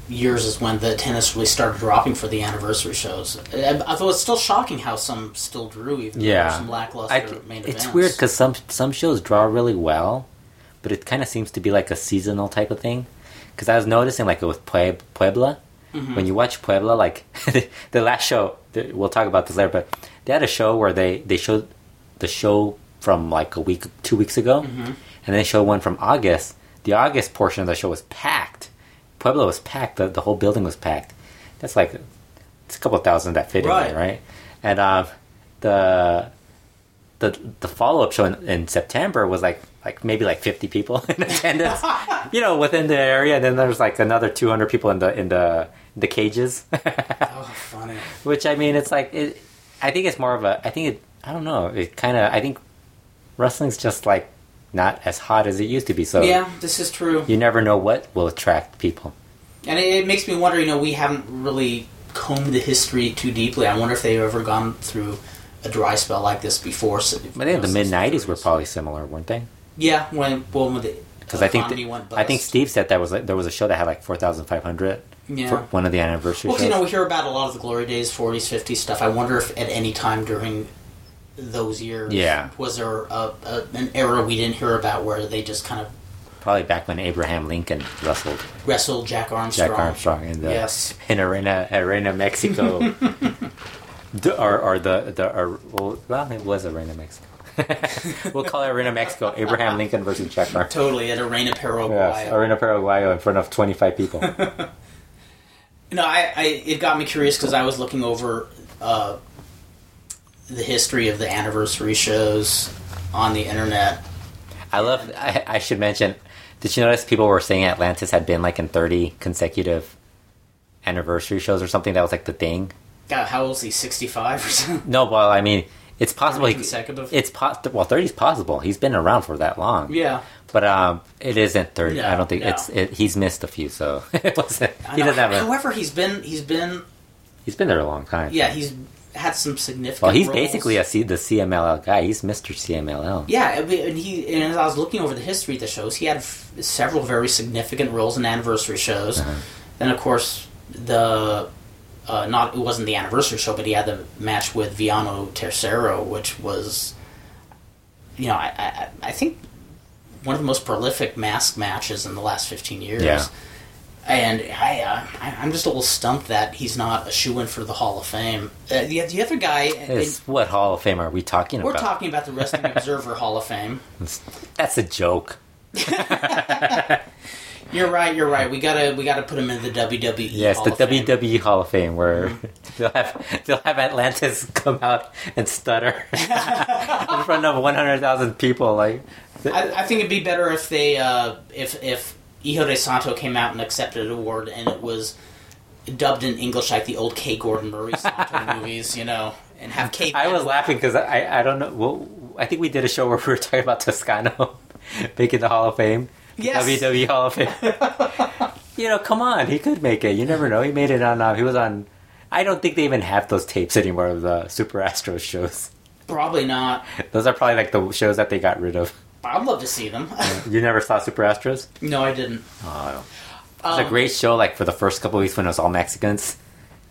years is when the attendance really started dropping for the anniversary shows. Although it's still shocking how some still drew, even though Yeah, some lackluster I, main it's events. weird because some some shows draw really well, but it kind of seems to be like a seasonal type of thing. Because I was noticing like with Pue- Puebla, Mm-hmm. when you watch Puebla, like the last show, we'll talk about this later, but they had a show where they they showed the show from like a week, two weeks ago, Mm-hmm. and they showed one from August. The August portion of the show was packed. Puebla was packed. The, the whole building was packed. That's like it's a couple thousand that fit in there, right? And um, the the the follow up show in, in September was like like maybe like fifty people in attendance, you know, within the area. And then there's like another two hundred people in the in the the cages, Oh, funny. which I mean, it's like it, I think it's more of a I think it I don't know it kind of I think wrestling's just like not as hot as it used to be. So Yeah, this is true. you never know what will attract people. And it, it makes me wonder, you know, we haven't really combed the history too deeply. I wonder if they've ever gone through a dry spell like this before. So, I think the mid '90s were probably similar, weren't they? Yeah, when well, when the Because I think economy th- went I think. Steve said that was like, there was a show that had like four thousand five hundred Yeah. for one of the anniversary Well, shows. you know, we hear about a lot of the glory days, 40s, 50s stuff. I wonder if at any time during those years, Yeah. was there a, a, an era we didn't hear about where they just kind of Probably back when Abraham Lincoln wrestled wrestled Jack Armstrong? Jack Armstrong in the Yes. in Arena Arena Mexico, The- or or the the or, well, it was Arena Mexico. we'll call it Arena Mexico. Abraham Lincoln versus Jack Armstrong. Totally at Arena Paraguay. Yes, Arena Paraguayo in front of twenty five people. No, I, I it got me curious because I was looking over uh, the history of the anniversary shows on the internet. I love. I, I should mention. Did you notice people were saying Atlantis had been like in thirty consecutive anniversary shows or something? That was like the thing. God, how old is he? Sixty five or something? No, well, I mean, it's possible. He, Consecutive? it's po- well, thirty is possible. He's been around for that long. Yeah, But um, it isn't thirty. No, I don't think no. it's. It, he's missed a few, so it wasn't. He doesn't have. A, However, he's been he's been he's been there a long time. yeah he's had some significant. Well, he's roles. basically a C, the CMLL guy. He's Mister CMLL. Yeah, and he and as I was looking over the history of the shows, he had f- several very significant roles in anniversary shows. Uh-huh. Then, of course, the uh, not it wasn't the anniversary show, but he had the match with Villano Tercero, which was, you know, I, I I think one of the most prolific mask matches in the last fifteen years. Yeah. And I, uh, I, I'm just a little stumped that he's not a shoe in for the Hall of Fame. Uh, the, the other guy, It's, what Hall of Fame are we talking about? we're talking about the Wrestling Observer Hall of Fame. That's a joke. You're right. You're right. We gotta we gotta put him in the WWE. Yes, Hall the of Fame. Mm-hmm. WWE Hall of Fame, where they'll have they'll have Atlantis come out and stutter in front of one hundred thousand people. Like, I, I think it'd be better if they uh, if if Hijo de Santo came out and accepted an award and it was dubbed in English like the old K. Gordon Murray Santo movies, you know, and have K. I was laughing because I I don't know. Well, I think we did a show where we were talking about Toscano making the Hall of Fame. Yes. WWE Hall of Fame. you know, come on, he could make it. You never know. He made it on. Uh, he was on. I don't think they even have those tapes anymore of the Super Astros shows. Probably not. Those are probably like the shows that they got rid of. I'd love to see them. You never saw Super Astros? no, I didn't. Oh, it was a Um, great show. Like for the first couple of weeks when it was all Mexicans,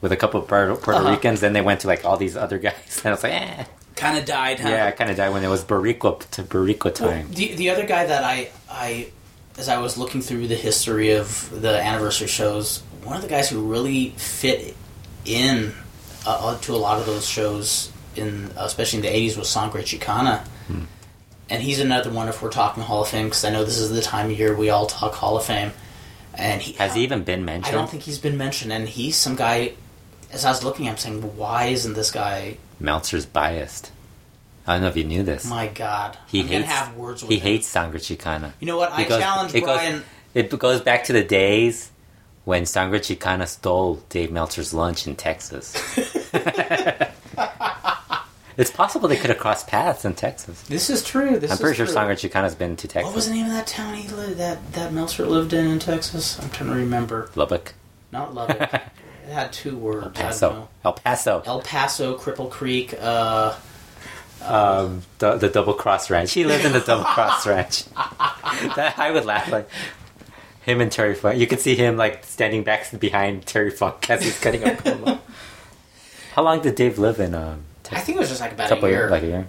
with a couple of Puerto, Puerto Uh-huh. Ricans. Then they went to like all these other guys, and I was like, eh. Kind of died, huh? Yeah, I kind of died when it was Barrico to Barrico Well, time. the the other guy that I I as I was looking through the history of the anniversary shows, one of the guys who really fit in uh, uh, to a lot of those shows in especially in the '80s was Sangre Chicana. Hmm. And he's another one if we're talking Hall of Fame because I know this is the time of year we all talk Hall of Fame. And he Has he even been mentioned? I don't think he's been mentioned, and he's some guy. As I was looking, I'm saying, why isn't this guy? Meltzer's biased. I don't know if you knew this. My God, he I'm hates. have words with he him. hates Sangre Chicana. You know what? I It goes- challenge it goes- Brian. It goes back to the days when Sangre Chicana stole Dave Meltzer's lunch in Texas. it's possible they could have crossed paths in Texas. This is true. This I'm pretty sure true. Chicana's been to Texas. What was the name of that town he lived that that Meltzer lived in in Texas? I'm trying to remember. Lubbock. Not Lubbock. it had two words. El Paso. El Paso. El Paso, Cripple Creek. Uh, Um, the, the Double Cross Ranch. He lived in the Double Cross Ranch. that, I would laugh like him and Terry Funk. You could see him like standing back behind Terry Funk as he's cutting up. How long did Dave live in um, I think it was just like about couple a year. years, like a year.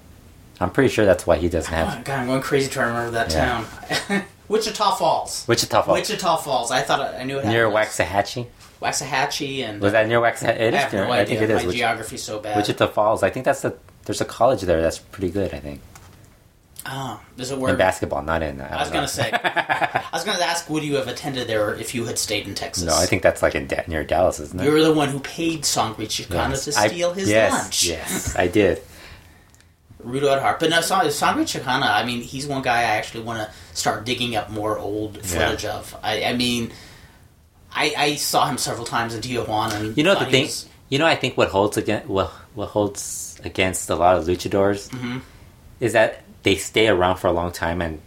I'm pretty sure that's why he doesn't Oh, have God, I'm going crazy trying to remember that Yeah. town. Wichita Falls. Wichita Falls. Wichita Falls. I thought I, I knew it. near Waxahachie. Waxahachie and Was that near Waxahachie? It I is have near- no I think it is. My Wich- geography's so bad. Wichita Falls. I think that's the. There's a college there that's pretty good. I think Oh, is it work? in basketball, not in. I, I was gonna say. I was gonna ask, would you have attended there if you had stayed in Texas? no, I think that's like in da- near Dallas, isn't it? You're the one who paid Sangre Chicana Yes. to I- steal his yes, lunch. Yes, I did. Rudo at heart. But no, Sangre Chicana, I mean, he's one guy I actually want to start digging up more old footage of. I, I mean, I, I saw him several times in Tijuana. And You know the thing. was- You know, I think what holds against what what holds against a lot of luchadors Mm-hmm. is that they stay around for a long time, and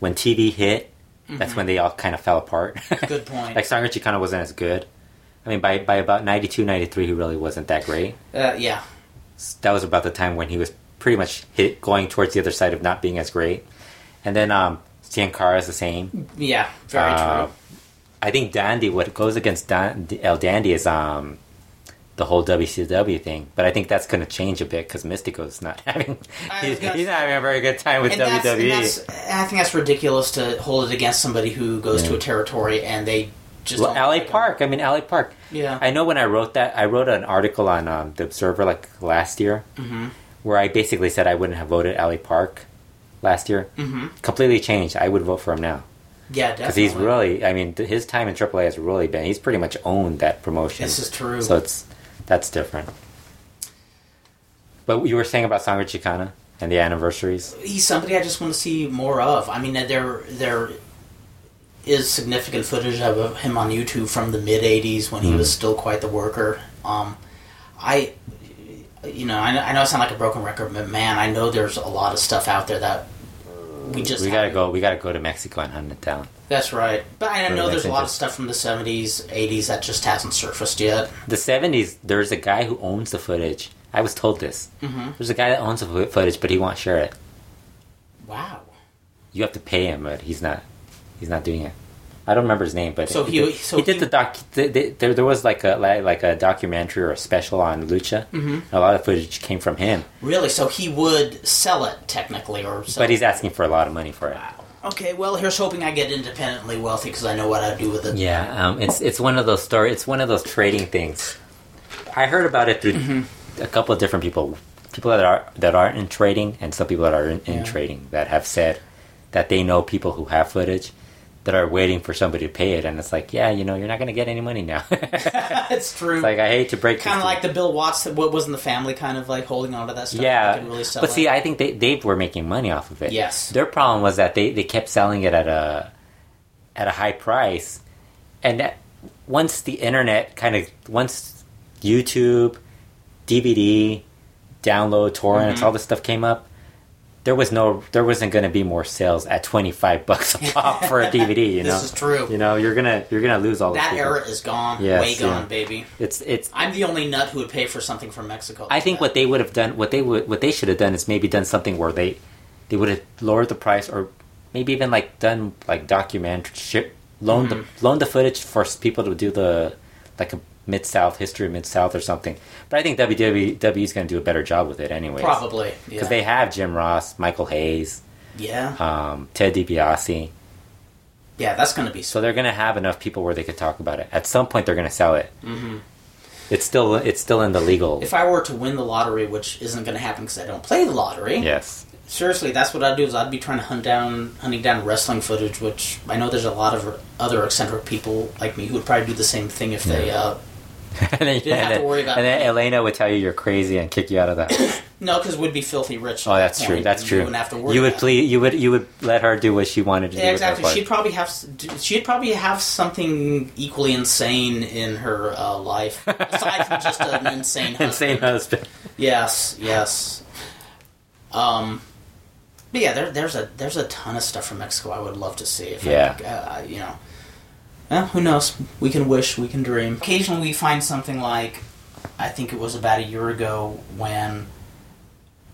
when TV hit, that's when they all kind of fell apart. Mm-hmm. Good point. like Sangre kind of wasn't as good. I mean, by by about 92, 93, he really wasn't that great. uh, yeah. That was about the time when he was pretty much hit going towards the other side of not being as great. And then um, Cien Caras is the same. Yeah, very Uh, true. I think Dandy, what goes against Dan, El Dandy is um, the whole WCW thing. But I think that's going to change a bit because Mistico's not having he's, gonna he's not having a very good time with And that's, and WWE. that's, I think that's ridiculous to hold it against somebody who goes to a territory and they just Well, LA like. Park. I mean, LA Park. Yeah. I know when I wrote that, I wrote an article on um, the Observer like last year, Mhm. where I basically said I wouldn't have voted LA Park last year. Mhm. Completely changed. I would vote for him now Yeah, definitely. because he's really. I mean, his time in AAA has really been. He's pretty much owned that promotion. This is true. So it's that's different. But you were saying about Sangre Chicana and the anniversaries. he's somebody I just want to see more of. I mean, there there is significant footage of him on YouTube from the mid '80s when he Hmm. was still quite the worker. Um, I, you know, I, I know I sound like a broken record, but man, I know there's a lot of stuff out there that we just We gotta go. We gotta go to Mexico and hunt it down. That's right, but I know there's a lot of stuff from the '70s, '80s that just hasn't surfaced yet. The seventies. There's a guy who owns the footage. I was told this. hmm There's a guy that owns the footage, but he won't share it. Wow. You have to pay him, but he's not. He's not doing it. I don't remember his name, but So he- did, so he did he- the doc. th th there, there was like a like, a documentary or a special on Lucha. Mhm. A lot of footage came from him, Really? So he would sell it technically, or but he's asking for a lot of money for it. Wow. Okay, well, here's hoping I get independently wealthy because I know what I'd do with it. Yeah, um, it's it's one of those story. It's one of those trading things. I heard about it through Mm-hmm. a couple of different people, people that are that aren't in trading, and some people that are in, in Yeah. trading that have said that they know people who have footage that are waiting for somebody to pay it, and it's like, yeah, you know, you're not going to get any money now. it's it's true. like I hate to break. kind of like the Bill Watts that what was in the family, kind of like holding on to that stuff. yeah, really sell but it. see, I think they they were making money off of it. Yes. their problem was that they, they kept selling it at a at a high price, and that once the internet kind of once YouTube, DVD, download, torrents, Mhm. all this stuff came up, there was no there wasn't going to be more sales at 25 bucks a pop for a DVD, you know. This is true. You know, you're going to you're to lose all that era is gone, Yes, way gone, yeah. baby. It's it's I'm the only nut who would pay for something from Mexico. I think what they would have done, what they would, what they should have done is maybe done something where they, they would have lowered the price, or maybe even like done like documentary, shit, loan the mm-hmm. loan the footage for people to do the like a mid south history mid south or something. But I think WWE is going to do a better job with it anyway. probably because yeah. they have Jim Ross, Michael Hayes, yeah, um, Ted DiBiase, yeah, that's going to be so they're going to have enough people where they could talk about it. At some point, they're going to sell it. Mm-hmm. It's still it's still in the legal. If I were to win the lottery, which isn't going to happen because I don't play the lottery, yes. seriously, that's what I'd do. Is I'd be trying to hunt down, hunting down wrestling footage, which I know there's a lot of other eccentric people like me who would probably do the same thing if they. Uh, and then, Didn't have to worry about and then money. Elena would tell you you're crazy and kick you out of that. no, because we'd be filthy rich. Oh, that that's true. That's and true. You wouldn't have to worry. You would please. You would. You would let her do what she wanted to Yeah, do. exactly. She'd probably have she'd probably have something equally insane in her uh, life aside from just an insane husband. insane husband. Yes, yes. Um, but yeah, there, there's a there's a ton of stuff from Mexico I would love to see. If Yeah. I, uh, you know. Well, who knows? We can wish, we can dream. Occasionally, we find something like, I think it was about a year ago when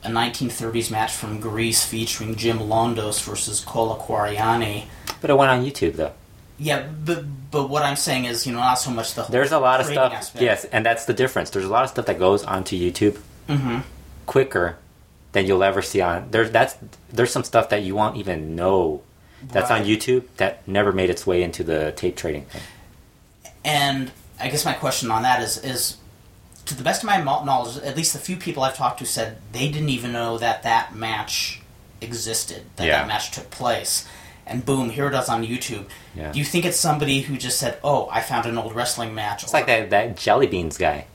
a 1930s match from Greece featuring Jim Londos versus Kwariani. But it went on YouTube though. Yeah, but but what I'm saying is, you know, not so much the whole There's a lot of stuff. aspect. Yes, and that's the difference. There's a lot of stuff that goes onto YouTube hmm quicker than you'll ever see on. There's that's there's some stuff that you won't even know that's on YouTube that never made its way into the tape trading thing. And I guess my question on that is is to the best of my knowledge, at least the few people I've talked to said they didn't even know that that match existed, that Yeah. that match took place. And boom, here it is on YouTube. Yeah. Do you think it's somebody who just said, "Oh, I found an old wrestling match"? It's like that that Jelly Beans guy.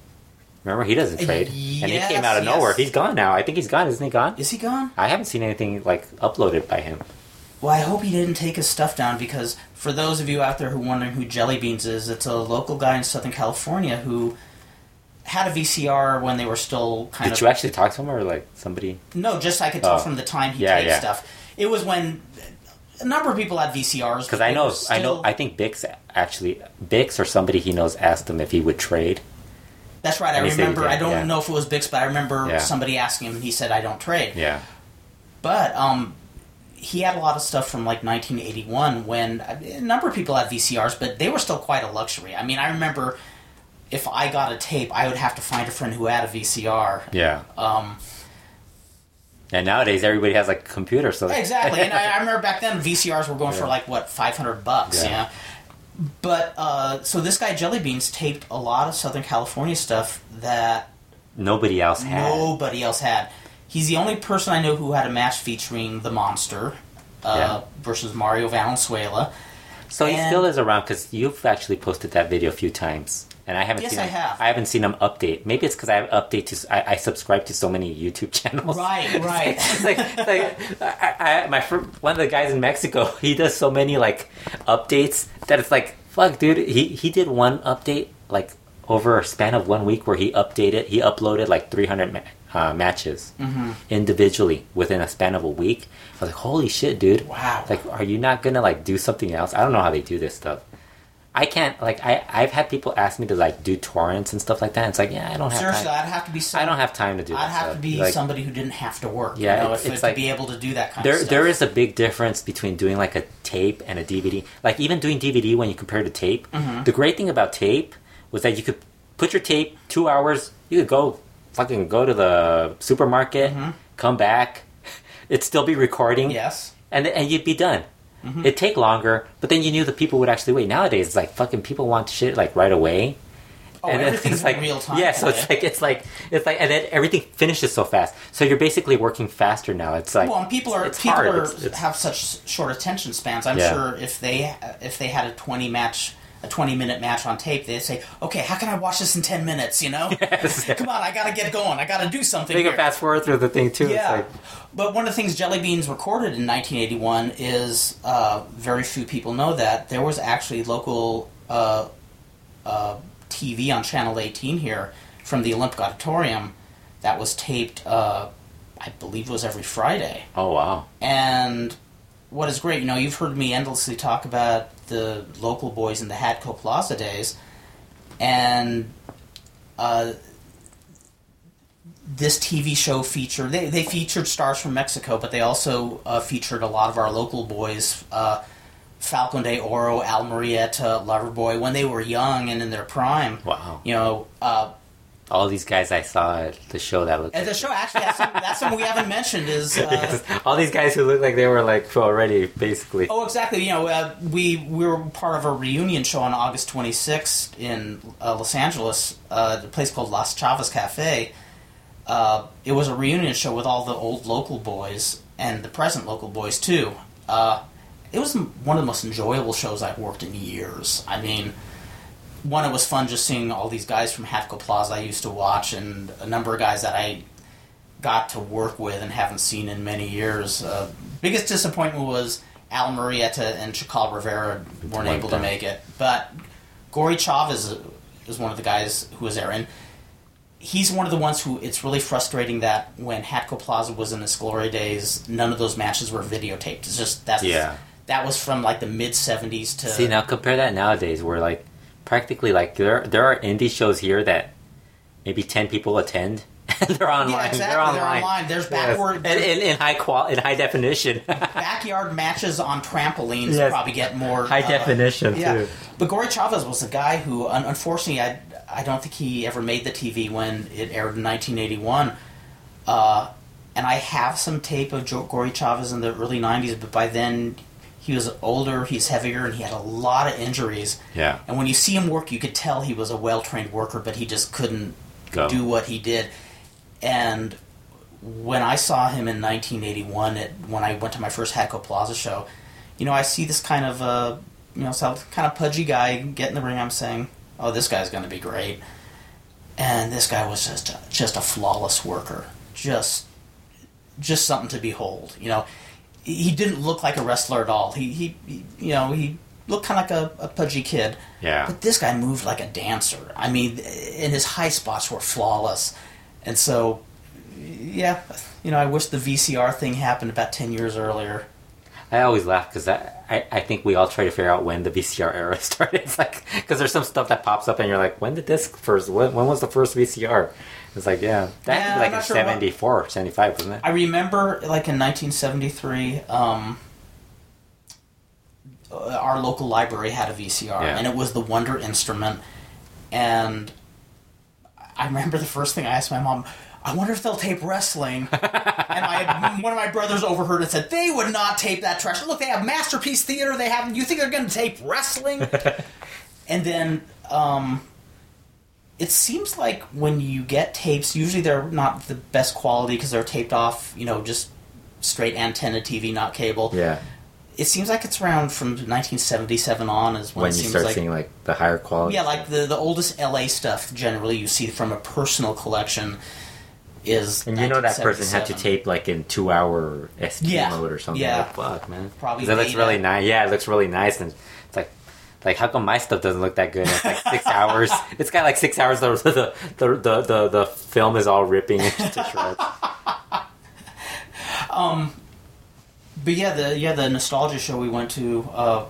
Remember, he doesn't trade, and he came out of yes. nowhere. He's gone now. I think he's gone. Isn't he gone? Is he gone? I haven't seen anything like uploaded by him. Well, I hope he didn't take his stuff down because for those of you out there who are wondering who Jelly Beans is, it's a local guy in Southern California who had a VCR when they were still kind Did of Did you actually talk to him or like somebody? No, just I could tell Oh. from the time he Yeah, taped yeah. stuff. It was when a number of people had VCRs. Because I know, were I know, I think Bix actually Bix or somebody he knows asked him if he would trade. That's right. I and remember. did, I don't yeah. know if it was Bix, but I remember somebody asking him, and he said, "I don't trade." Yeah, But um, he had a lot of stuff from like 1981 when a number of people had VCRs, but they were still quite a luxury. I mean, I remember if I got a tape, I would have to find a friend who had a VCR. yeah. Um, And nowadays everybody has like a computer, so Exactly, and I, I remember back then VCRs were going for like what five hundred bucks, Yeah. yeah. But uh, so this guy Jelly Beans taped a lot of Southern California stuff that nobody else had. nobody else had. He's the only person I know who had a match featuring the Monster uh, Yeah. versus Mario Valenzuela. So he still is around because you've actually posted that video a few times, and I haven't Yes, seen. I him, have. I haven't seen him update. Maybe it's because I have update to. I, I subscribe to so many YouTube channels. Right, right. it's like, it's like I, I, my one of the guys in Mexico. He does so many like updates that it's like fuck, dude. He he did one update like over a span of one week where he updated. He uploaded like 300 ma- uh, matches Mm-hmm. individually within a span of a week. I was like, holy shit, dude. Wow. Like, are you not gonna like do something else? I don't know how they do this stuff. I can't like I I've had people ask me to like do torrents and stuff like that. It's like yeah, I don't have Seriously, time. I'd have to be. Some, I don't have time to do. I'd have stuff. to be Like, somebody who didn't have to work. Yeah, you know, it's- if, it's to like- be able to do that kind there of stuff. there is a big difference between doing like a tape and a DVD. Like even doing DVD when you compare to tape, Mm-hmm. the great thing about tape was that you could put your tape two hours. You could go fucking go to the supermarket, come back, it'd still be recording, Yes. and and you'd be done. Mm-hmm. It'd take longer, but then you knew the people would actually wait. Nowadays, it's like fucking people want shit like right away. Oh, and everything's like real time. Yeah, so it's like it's like it's like, and then everything finishes so fast. So you're basically working faster now. It's like well, and people are it's people hard. are It's- it's- have such short attention spans. I'm Yeah. sure if they if they had a twenty match a twenty minute match on tape, they'd say, "Okay, how can I watch this in ten minutes?" You know, come on, I gotta get going. I gotta do something. They can fast forward through the thing too. Yeah, It's like, but one of the things Jelly Beans recorded in 1981 is uh, very few people know that there was actually local uh, uh, TV on Channel 18 here from the Olympic Auditorium that was taped uh, I believe it was every Friday. Oh wow. And what is great, you know, you've heard me endlessly talk about the local boys in the Hatco Plaza days, and uh, this TV show featured they, they featured stars from Mexico, but they also uh, featured a lot of our local boys. Uh, Falcon de Oro, Al Murieta, Loverboy, when they were young and in their prime. Wow. You know, uh, All these guys I saw at the show that looked. and the show actually that's something, that's something we haven't mentioned is uh, Yes. All these guys who look like they were like already basically. Oh, exactly. You know, uh, we we were part of a reunion show on August 26th in uh, Los Angeles, uh, a place called Las Chavas Cafe. Uh, it was a reunion show with all the old local boys and the present local boys too. Uh, it was one of the most enjoyable shows I've worked in years. I mean, one, it was fun just seeing all these guys from Hatco Plaza I used to watch, and a number of guys that I got to work with and haven't seen in many years. Uh, biggest disappointment was Al Murieta and Chical Rivera weren't able to make it, but Gory Chavez is one of the guys who was there, and he's one of the ones who it's really frustrating that when Hatco Plaza was in its glory days, none of those matches were videotaped. It's just that's Yeah. that was from like the mid '70s to See now compare that nowadays where like practically like there there are indie shows here that maybe ten people attend they're online. yeah, exactly. They're online. There's Yes. backward and in, in high qual in high definition. backyard matches on trampolines Yes. probably get more high uh, definition Yeah, too. but Gory Chavez was a guy who, un- unfortunately, I I don't think he ever made the TV when it aired in 1981. Uh, and I have some tape of jo- Gory Chavez in the early 90s, but by then he was older, he's heavier, and he had a lot of injuries. Yeah. And when you see him work, you could tell he was a well trained worker, but he just couldn't Go. do what he did. And when I saw him in 1981, at, when I went to my first Hatco Plaza show, you know, I see this kind of, uh, you know, kind of pudgy guy get in the ring. I'm saying, oh, this guy's going to be great. And this guy was just a, just a flawless worker, just just something to behold. You know, he didn't look like a wrestler at all. He, he, he you know, he looked kind of like a, a pudgy kid. Yeah. But this guy moved like a dancer. I mean, and his high spots were flawless. And so, yeah, you know, I wish the VCR thing happened about 10 years earlier. I always laugh because I, I, I think we all try to figure out when the VCR era started. It's like because there's some stuff that pops up and you're like, when did this first? When, when was the first VCR? It's like, yeah, that Yeah, had to I'm be like in sure about- 74, 75, wasn't it? I remember, like in 1973, um, uh, our local library had a VCR, Yeah. and it was the Wonder Instrument. And I remember the first thing I asked my mom, I wonder if they'll tape wrestling. and my, one of my brothers overheard and said, They would not tape that trash. Look, they have Masterpiece Theater. They have. You think they're going to tape wrestling? and then um, it seems like when you get tapes, usually they're not the best quality because they're taped off, you know, just straight antenna TV, not cable. Yeah. It seems like it's around from 1977 on is when, When it you seems start like seeing like the higher quality. yeah, like the the oldest LA stuff generally you see from a personal collection is And you know that person had to tape like in two hour SD Yeah. mode or something. Yeah. Like, fuck, man. Probably it looks really nice. Yeah, it looks really nice, and like, like how come my stuff doesn't look that good? It's like six hours. It's got like six hours. The the the the, the, the film is all ripping to shreds. But yeah, the yeah the nostalgia show we went to uh,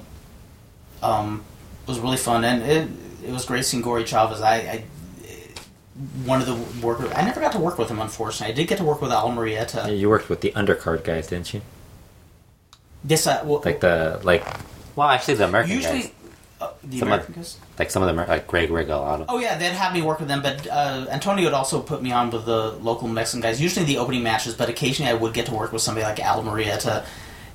um, was really fun, and it it was great seeing Gory Chavez. I, I one of the workers. I never got to work with him, unfortunately. I did get to work with Al Marietta. You worked with the undercard guys, didn't you? Yes, I, well, Like the like. Well, actually, the American usually guys, uh, the Some American of- guys. like some of them, are like Greg Regalado. Oh yeah, they'd have me work with them, but uh, Antonio would also put me on with the local Mexican guys. Usually the opening matches, but occasionally I would get to work with somebody like Al Marietta.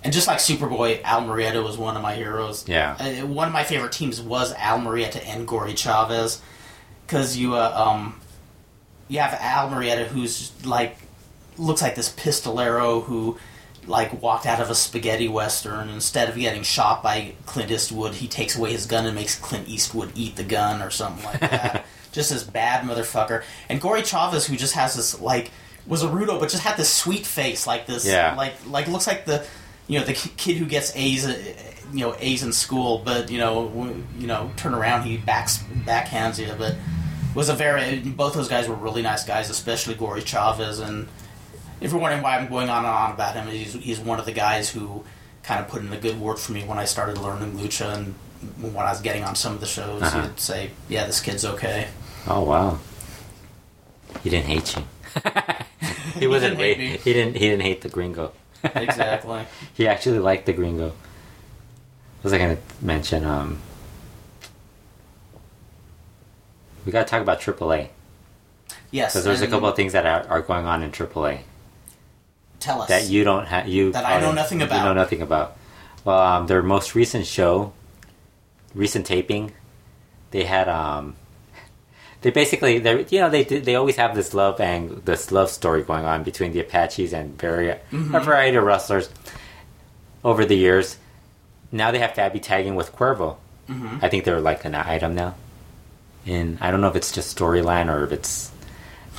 And just like Superboy, Al Marietta was one of my heroes. Yeah. Uh, one of my favorite teams was Al Marietta and Gory Chavez, because you uh, um, you have Al Marietta who's like looks like this pistolero who like walked out of a spaghetti western. Instead of getting shot by Clint Eastwood, he takes away his gun and makes Clint Eastwood eat the gun or something like that. just this bad motherfucker. And Gory Chavez, who just has this like was a rudo, but just had this sweet face, like this, Yeah. like like looks like the you know the kid who gets A's, uh, you know A's in school, but you know you know turn around he backs backhands you, but was a very both those guys were really nice guys, especially Gory Chavez and If you're wondering why I'm going on and on about him, he's, he's one of the guys who kind of put in a good word for me when I started learning lucha and when I was getting on some of the shows. Uh-huh. He'd say, "Yeah, this kid's okay." Oh wow. He didn't hate you. he wasn't. didn't hate he, he didn't. He didn't hate the gringo. Exactly. he actually liked the gringo. Was I gonna mention? Um, we gotta talk about AAA yes. because there's a couple of things that are, are going on in AAA Tell us that you don't have. You That I know nothing about. you know nothing about. Well, um, their most recent show, recent taping, they had um, they basically they you know they they always have this love and this love story going on between the Apaches and very Mm-hmm. a variety of wrestlers over the years. Now they have Fabi tagging with Cuervo. Mhm. I think they're like an item now. And I don't know if it's just storyline or if it's,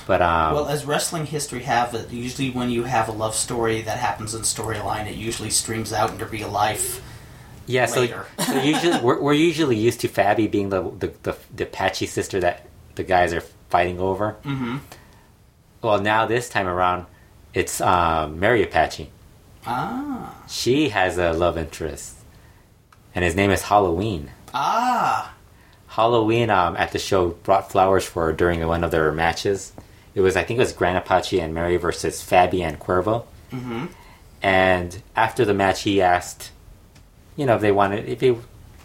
but um, Well, as wrestling history have it, usually when you have a love story that happens in storyline, it usually streams out into real life. Yeah, so, later. so usually we're, we're usually used to Fabi being the, the the the Apache sister that the guys are fighting over. Mm-hmm. Well, now this time around, it's um, Mari Apache. Ah. She has a love interest, and his name is Halloween. Ah. Halloween um, at the show brought flowers for her during one of their matches. It was I think it was Gran Apache and Mari versus Fabi and Cuervo. Mm-hmm. And after the match, he asked, you know, if they wanted if he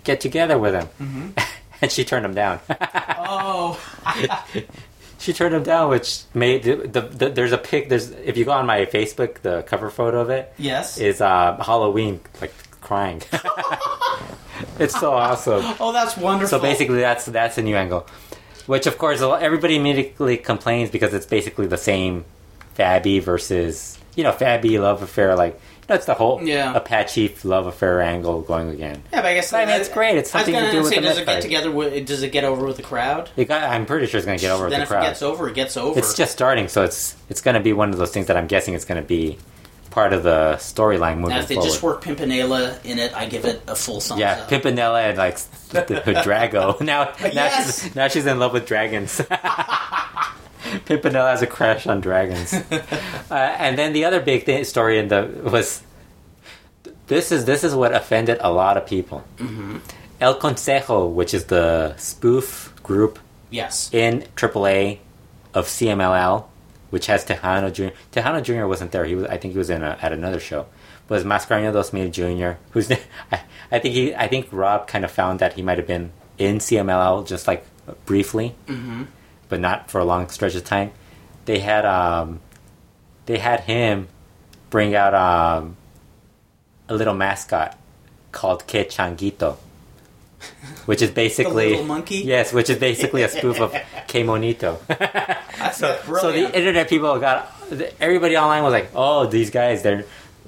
get together with him, Mhm. and she turned him down. Oh. she turned him down, which made the, the, the there's a pic. There's if you go on my Facebook, the cover photo of it yes. is uh, Halloween like crying. it's so awesome. oh, that's wonderful. So basically, that's that's a new angle, which of course everybody immediately complains because it's basically the same Fabi versus you know Fabi love affair. Like that's the whole Yeah. Apache love affair angle going again. Yeah, but I guess I mean, it's great. It's something to do with say, the does it get together? With, does it get over with the crowd? It got, I'm pretty sure it's going to get over with the crowd. then the if it gets over, it gets over. It's just starting, so it's it's going to be one of those things that I'm guessing it's going to be part of the storyline moving now, if they forward. just work Pimpinela in it, I give it a full thumbs yeah, up. Pimpinela and like the, Drago. Now, now Yes! she's now she's in love with dragons. Pimpinela has a crush on dragons. uh, and then the other big thing, story in the was this is this is what offended a lot of people. Mm-hmm. El Consejo, which is the spoof group yes. in AAA of CMLL, which has Texano Jr. Texano Jr. wasn't there. He was, I think, he was in a, at another show. Was Mascara Año Dos Mil Jr. Who's I, I think he I think Rob kind of found that he might have been in CMLL just like briefly, Mm-hmm. but not for a long stretch of time. They had um, they had him bring out um, a little mascot called Que Changuito, which is basically little monkey? Yes, which is basically a spoof of Kemonito. So, so the internet people got everybody online was like, "Oh, these guys, they're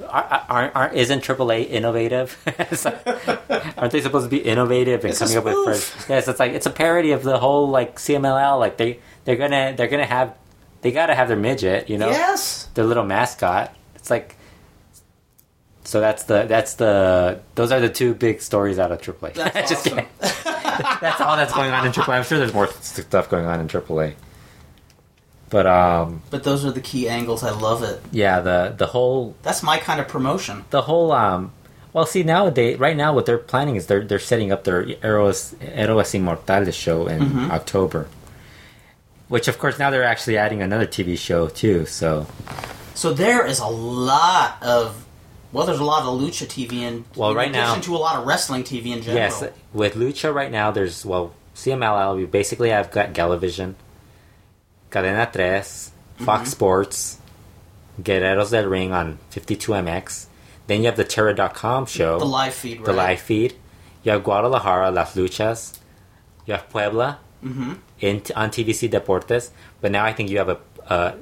aren't, aren't isn't AAA innovative? Like, aren't they supposed to be innovative and It's coming up with first? Yes, it's like it's a parody of the whole like CMLL. Like they they're gonna they're gonna have they gotta have their midget, you know, yes. their little mascot. It's like so that's the that's the those are the two big stories out of AAA. That's Just kidding. that's all that's going on in AAA. I'm sure there's more stuff going on in AAA. But um, But those are the key angles. I love it. yeah, the the whole That's my kind of promotion. the whole um, well, see nowadays, right now, what they're planning is they're they're setting up their Heroes Heroes Inmortales show in Mhm. October. Which, of course, now they're actually adding another TV show too. So, So there is a lot of well, there's a lot of lucha TV and Well, in right addition now- to a lot of wrestling TV in general. yes, with Lucha right now, there's well CMLL. We basically have got Galavision, Cadena Tres, Fox Sports, Guerreros del Ring on 52MX. Then you have the Terra.com show. the live feed, right? the live feed. You have Guadalajara, Las Luchas. You have Puebla Mm-hmm. in on TVC Deportes. But now I think you have a. Uh,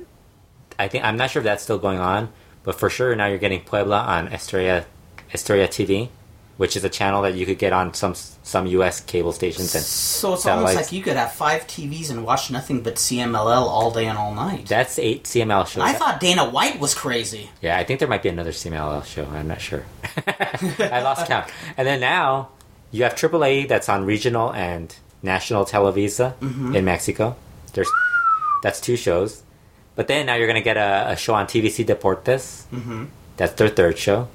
I think I'm not sure if that's still going on, but for sure now you're getting Puebla on Estrella, Estrella TV, which is a channel that you could get on some some U.S. cable stations and. So it's almost like you could have five TVs and watch nothing but CMLL all day and all night. That's eight CMLL shows. I thought Dana White was crazy. Yeah, I think there might be another CMLL show. I'm not sure. I lost count. And then now you have AAA that's on regional and national Televisa Mhm. in Mexico. There's that's two shows. But then now you're gonna get a, a show on TVC Deportes. Mm-hmm. That's their third show.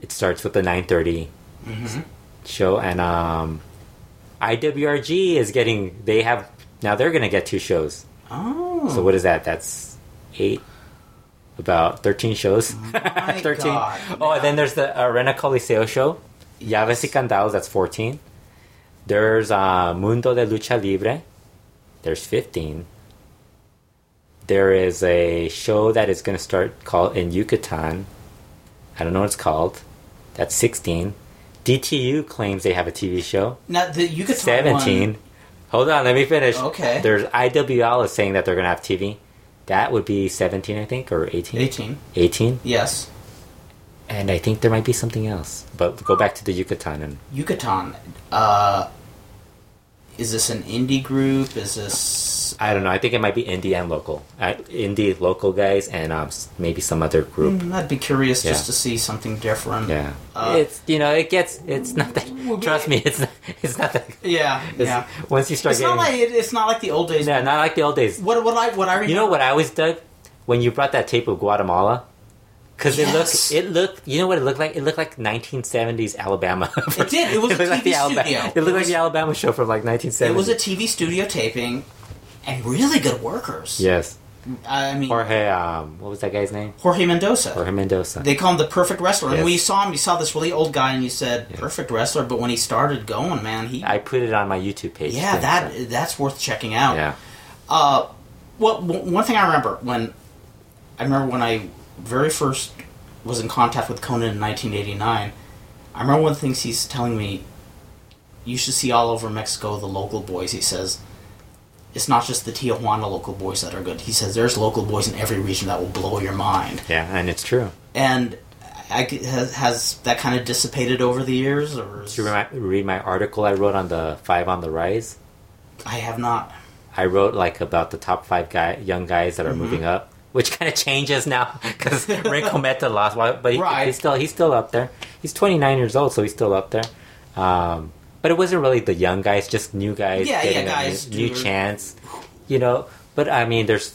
It starts with the 9:30 Mm-hmm. show, and um, IWRG is getting. They have now. They're gonna get two shows. Oh. So what is that? That's eight. About thirteen shows. My God, Oh, and then there's the Arena Coliseo show. Llaves y Candados. That's fourteen. There's uh, Mundo de Lucha Libre. There's fifteen. There is a show that is going to start called in Yucatan. I don't know what it's called. That's sixteen. DTU claims they have a TV show. Now the Yucatan Seventeen. one- Hold on, let me finish. Okay. There's IWL is saying that they're gonna have TV. That would be seventeen, I think, or 18? 18. 18? Yes. And I think there might be something else. But go back to the Yucatan and Yucatan. Uh, is this an indie group? Is this I don't know. I think it might be indie and local. Uh, indie local guys and um, maybe some other group. Mm, I'd be curious Yeah. just to see something different. Yeah. Uh, it's you know it gets it's not that. Trust me, it's not, it's not that. Yeah, It's, yeah. Once you start It's getting not like it, it's not like the old days. yeah, not like the old days. What what I what I remember. You know what I always dug when you brought that tape of Guatemala. Because Yes. it looked, it looked. You know what it looked like? It looked like 1970s Alabama. It did. It was a looked like TV the Alabama. studio. It It looked like was- the Alabama show from like 1970s. It was a TV studio taping, and really good workers. yes. I mean Jorge, um, what was that guy's name? Jorge Mendoza. Jorge Mendoza. They call him the perfect wrestler. And when you saw him, you saw this really old guy, and you said Yeah. perfect wrestler. But when he started going, man, he I put it on my YouTube page. yeah, too, that so- that's worth checking out. yeah. Uh, well, one thing I remember when I remember when I very first was in contact with Konnan in 1989. I remember one of the things he's telling me. You should see all over Mexico the local boys. He says it's not just the Tijuana local boys that are good. He says there's local boys in every region that will blow your mind. Yeah, and it's true. And I, has, has that kind of dissipated over the years, or is, Did you read my, read my article I wrote on the Five on the Rise? I have not. I wrote like about the top five guy, young guys that are Mm-hmm. moving up, which kind of changes now because Rey Cometa lost, but he, Right. he's still he's still up there. He's 29 years old, so he's still up there. Um, but it wasn't really the young guys, just new guys Yeah, yeah, guys a new, new chance, you know. But I mean, there's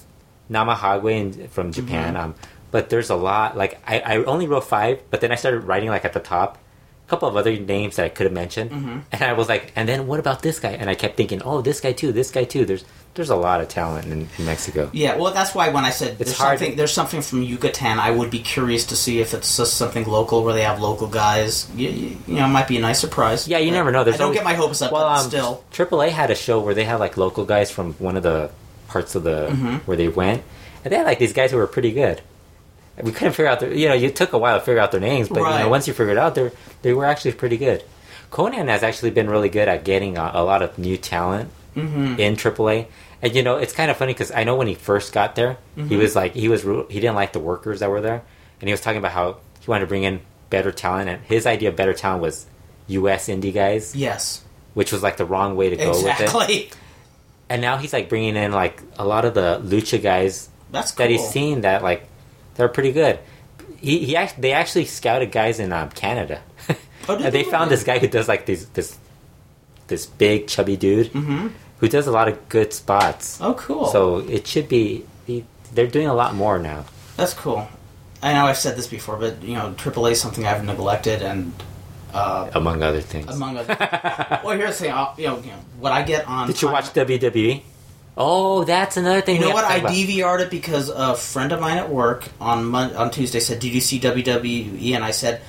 Namajague in, from Mm-hmm. Japan, um, but there's a lot. Like I, I only wrote five, but then I started writing like at the top. A couple of other names that I could have mentioned, Mm-hmm. and I was like, and then what about this guy? And I kept thinking, oh, this guy too, this guy too. There's there's a lot of talent in, in Mexico. Yeah, well, that's why when I said there's hard. something, there's something from Yucatan, I would be curious to see if it's just something local where they have local guys. You, you, you know, it might be a nice surprise. Yeah, you never know. There's I don't always- get my hopes up, Well, but um, still. AAA had a show where they had like local guys from one of the parts of the Mm-hmm. where they went, and they had like these guys who were pretty good. We couldn't figure out their, you know, it took a while to figure out their names, but you know, once you figured it out, they they were actually pretty good. Konnan has actually been really good at getting a, a lot of new talent Mm-hmm. in AAA. And you know, it's kind of funny because I know when he first got there, Mm-hmm. he was like he was he didn't like the workers that were there, and he was talking about how he wanted to bring in better talent, and his idea of better talent was U.S. indie guys, Yes, which was like the wrong way to go with it. exactly. And now he's like bringing in like a lot of the lucha guys That's cool. that he's seen that like they're pretty good. He he act, they actually scouted guys in um, Canada, Oh, did and they they found this guy who does like these this this big chubby dude Mm-hmm. Who does a lot of good spots. Oh, cool. So it should be they're doing a lot more now. That's cool. I know I've said this before, but you know, AAA is something I've neglected, and uh, among other things. among other. well, here's the thing. I'll, you know, you know, what I get on. Did you watch WWE? Oh, that's another thing. You know what? I. DVR'd it because a friend of mine at work on Mon- on Tuesday said, "Did you see WWE?" And I said,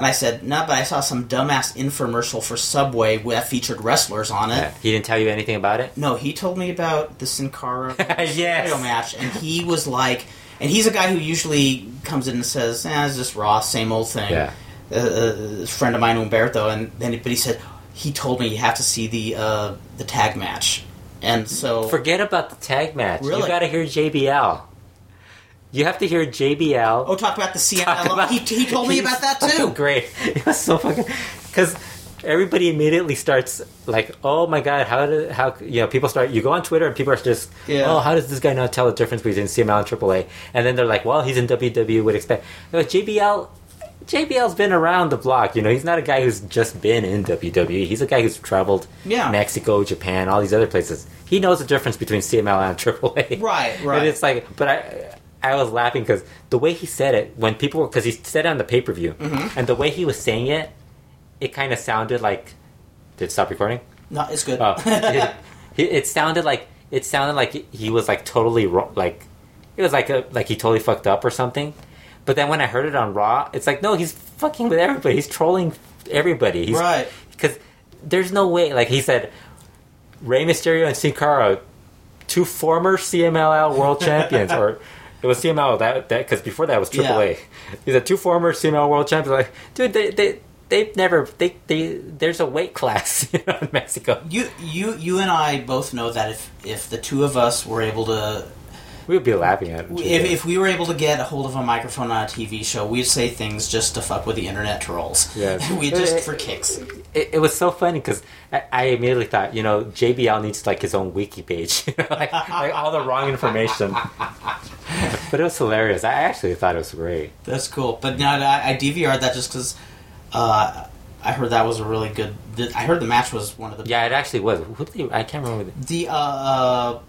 and I said, "No, but I saw some dumbass infomercial for Subway that featured wrestlers on it." Yeah. He didn't tell you anything about it. No, he told me about the Sin Cara Yes. match, and he was like, and he's a guy who usually comes in and says, "Eh, it's just Raw, same old thing." Yeah. Uh, uh, a friend of mine, Umberto, and then but he said he told me you have to see the uh, the tag match, and so Forget about the tag match. Really? You Really? got to hear JBL. You have to hear JBL. oh, talk about the CMLL. about- he, he told me about that too. Great. It was so fucking because everybody immediately starts like, oh my god, how did how you know people start? You go on Twitter and people are just, Yeah. oh, how does this guy not tell the difference between CML and AAA? And then they're like, well, he's in WWE, would expect. No, JBL. JBL's been around the block. You know, he's not a guy who's just been in WWE. He's a guy who's traveled Yeah. Mexico, Japan, all these other places. He knows the difference between CML and AAA. Right, right. And it's like, but I, I was laughing because the way he said it when people were because he said it on the pay per view, Mm-hmm. and the way he was saying it, it kind of sounded like. Did it stop recording? No, it's good. Oh, it, it, sounded like it sounded like he was like totally wrong, like it was like a, like he totally fucked up or something. But then when I heard it on Raw, it's like no, he's fucking with everybody. He's trolling everybody. He's, Right. Because there's no way. Like he said, Rey Mysterio and Sin Cara, two former CMLL world champions, or it was CML that that because before that was AAA. He said two former CML world champions. Like, dude, they they. They've never they, they there's a weight class you know, in Mexico. you, you, you, and I both know that if if the two of us were able to, We would be laughing at it. if, if we were able to get a hold of a microphone on a TV show, we'd say things just to fuck with the internet trolls. Yes. we just for kicks. it, it was so funny because I, I immediately thought, you know, JBL needs like his own wiki page, like, like all the wrong information. But it was hilarious. I actually thought it was great. That's cool. But now I, I DVR'd that just because uh, I heard that was a really good. The, I heard the match was one of the Yeah, it actually was. Who did I can't remember the, the uh, uh,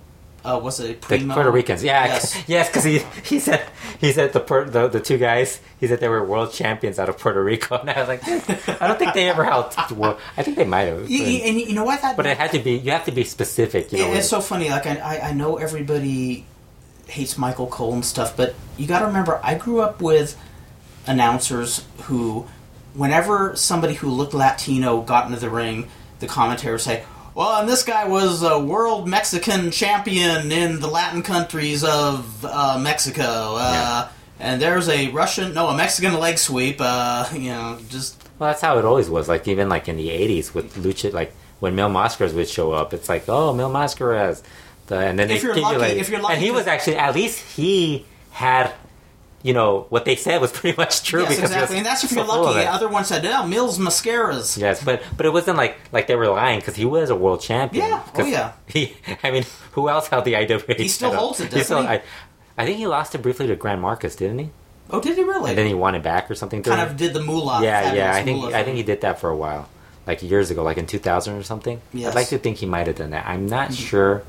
uh was it the Puerto Ricans. Yeah, Yes. yes, because he he said he said the, Puer- the the two guys he said they were world champions out of Puerto Rico, and I was like, I don't think they ever held. Well, I think they might have, and you know what? That but it had to be. You have to be specific. You know, It- it's so funny. Like I, I know everybody hates Michael Cole and stuff, but you got to remember, I grew up with announcers who, whenever somebody who looked Latino got into the ring, the commentator would say, "Well, and this guy was a world Mexican champion in the Latin countries of uh, Mexico." Uh, And there's a Russian, no, a Mexican leg sweep. Uh, you know, just Well, that's how it always was. Like even like in the '80s with lucha, like when Mil Mascaras would show up, it's like, oh, Mil Mascaras, the, and then If they you're lucky- like- if you're lucky and he was actually at least he had, you know, what they said was pretty much true yes, because exactly. And that's if you're lucky. it. Other ones said, "Oh, Mills mascaras." Yes, but but it wasn't like like they were lying because he was a world champion. Yeah, oh yeah. He, I mean, who else held the IWA? He still holds it, doesn't he? I, I think he lost it briefly to Grand Marcus, didn't he? Oh, did he really? And then he won it back or something. kind of did the moolah. yeah, yeah. I think I think he did that for a while, like years ago, like in 2000 or something. Yes. I'd like to think he might have done that. I'm not mm-hmm. sure.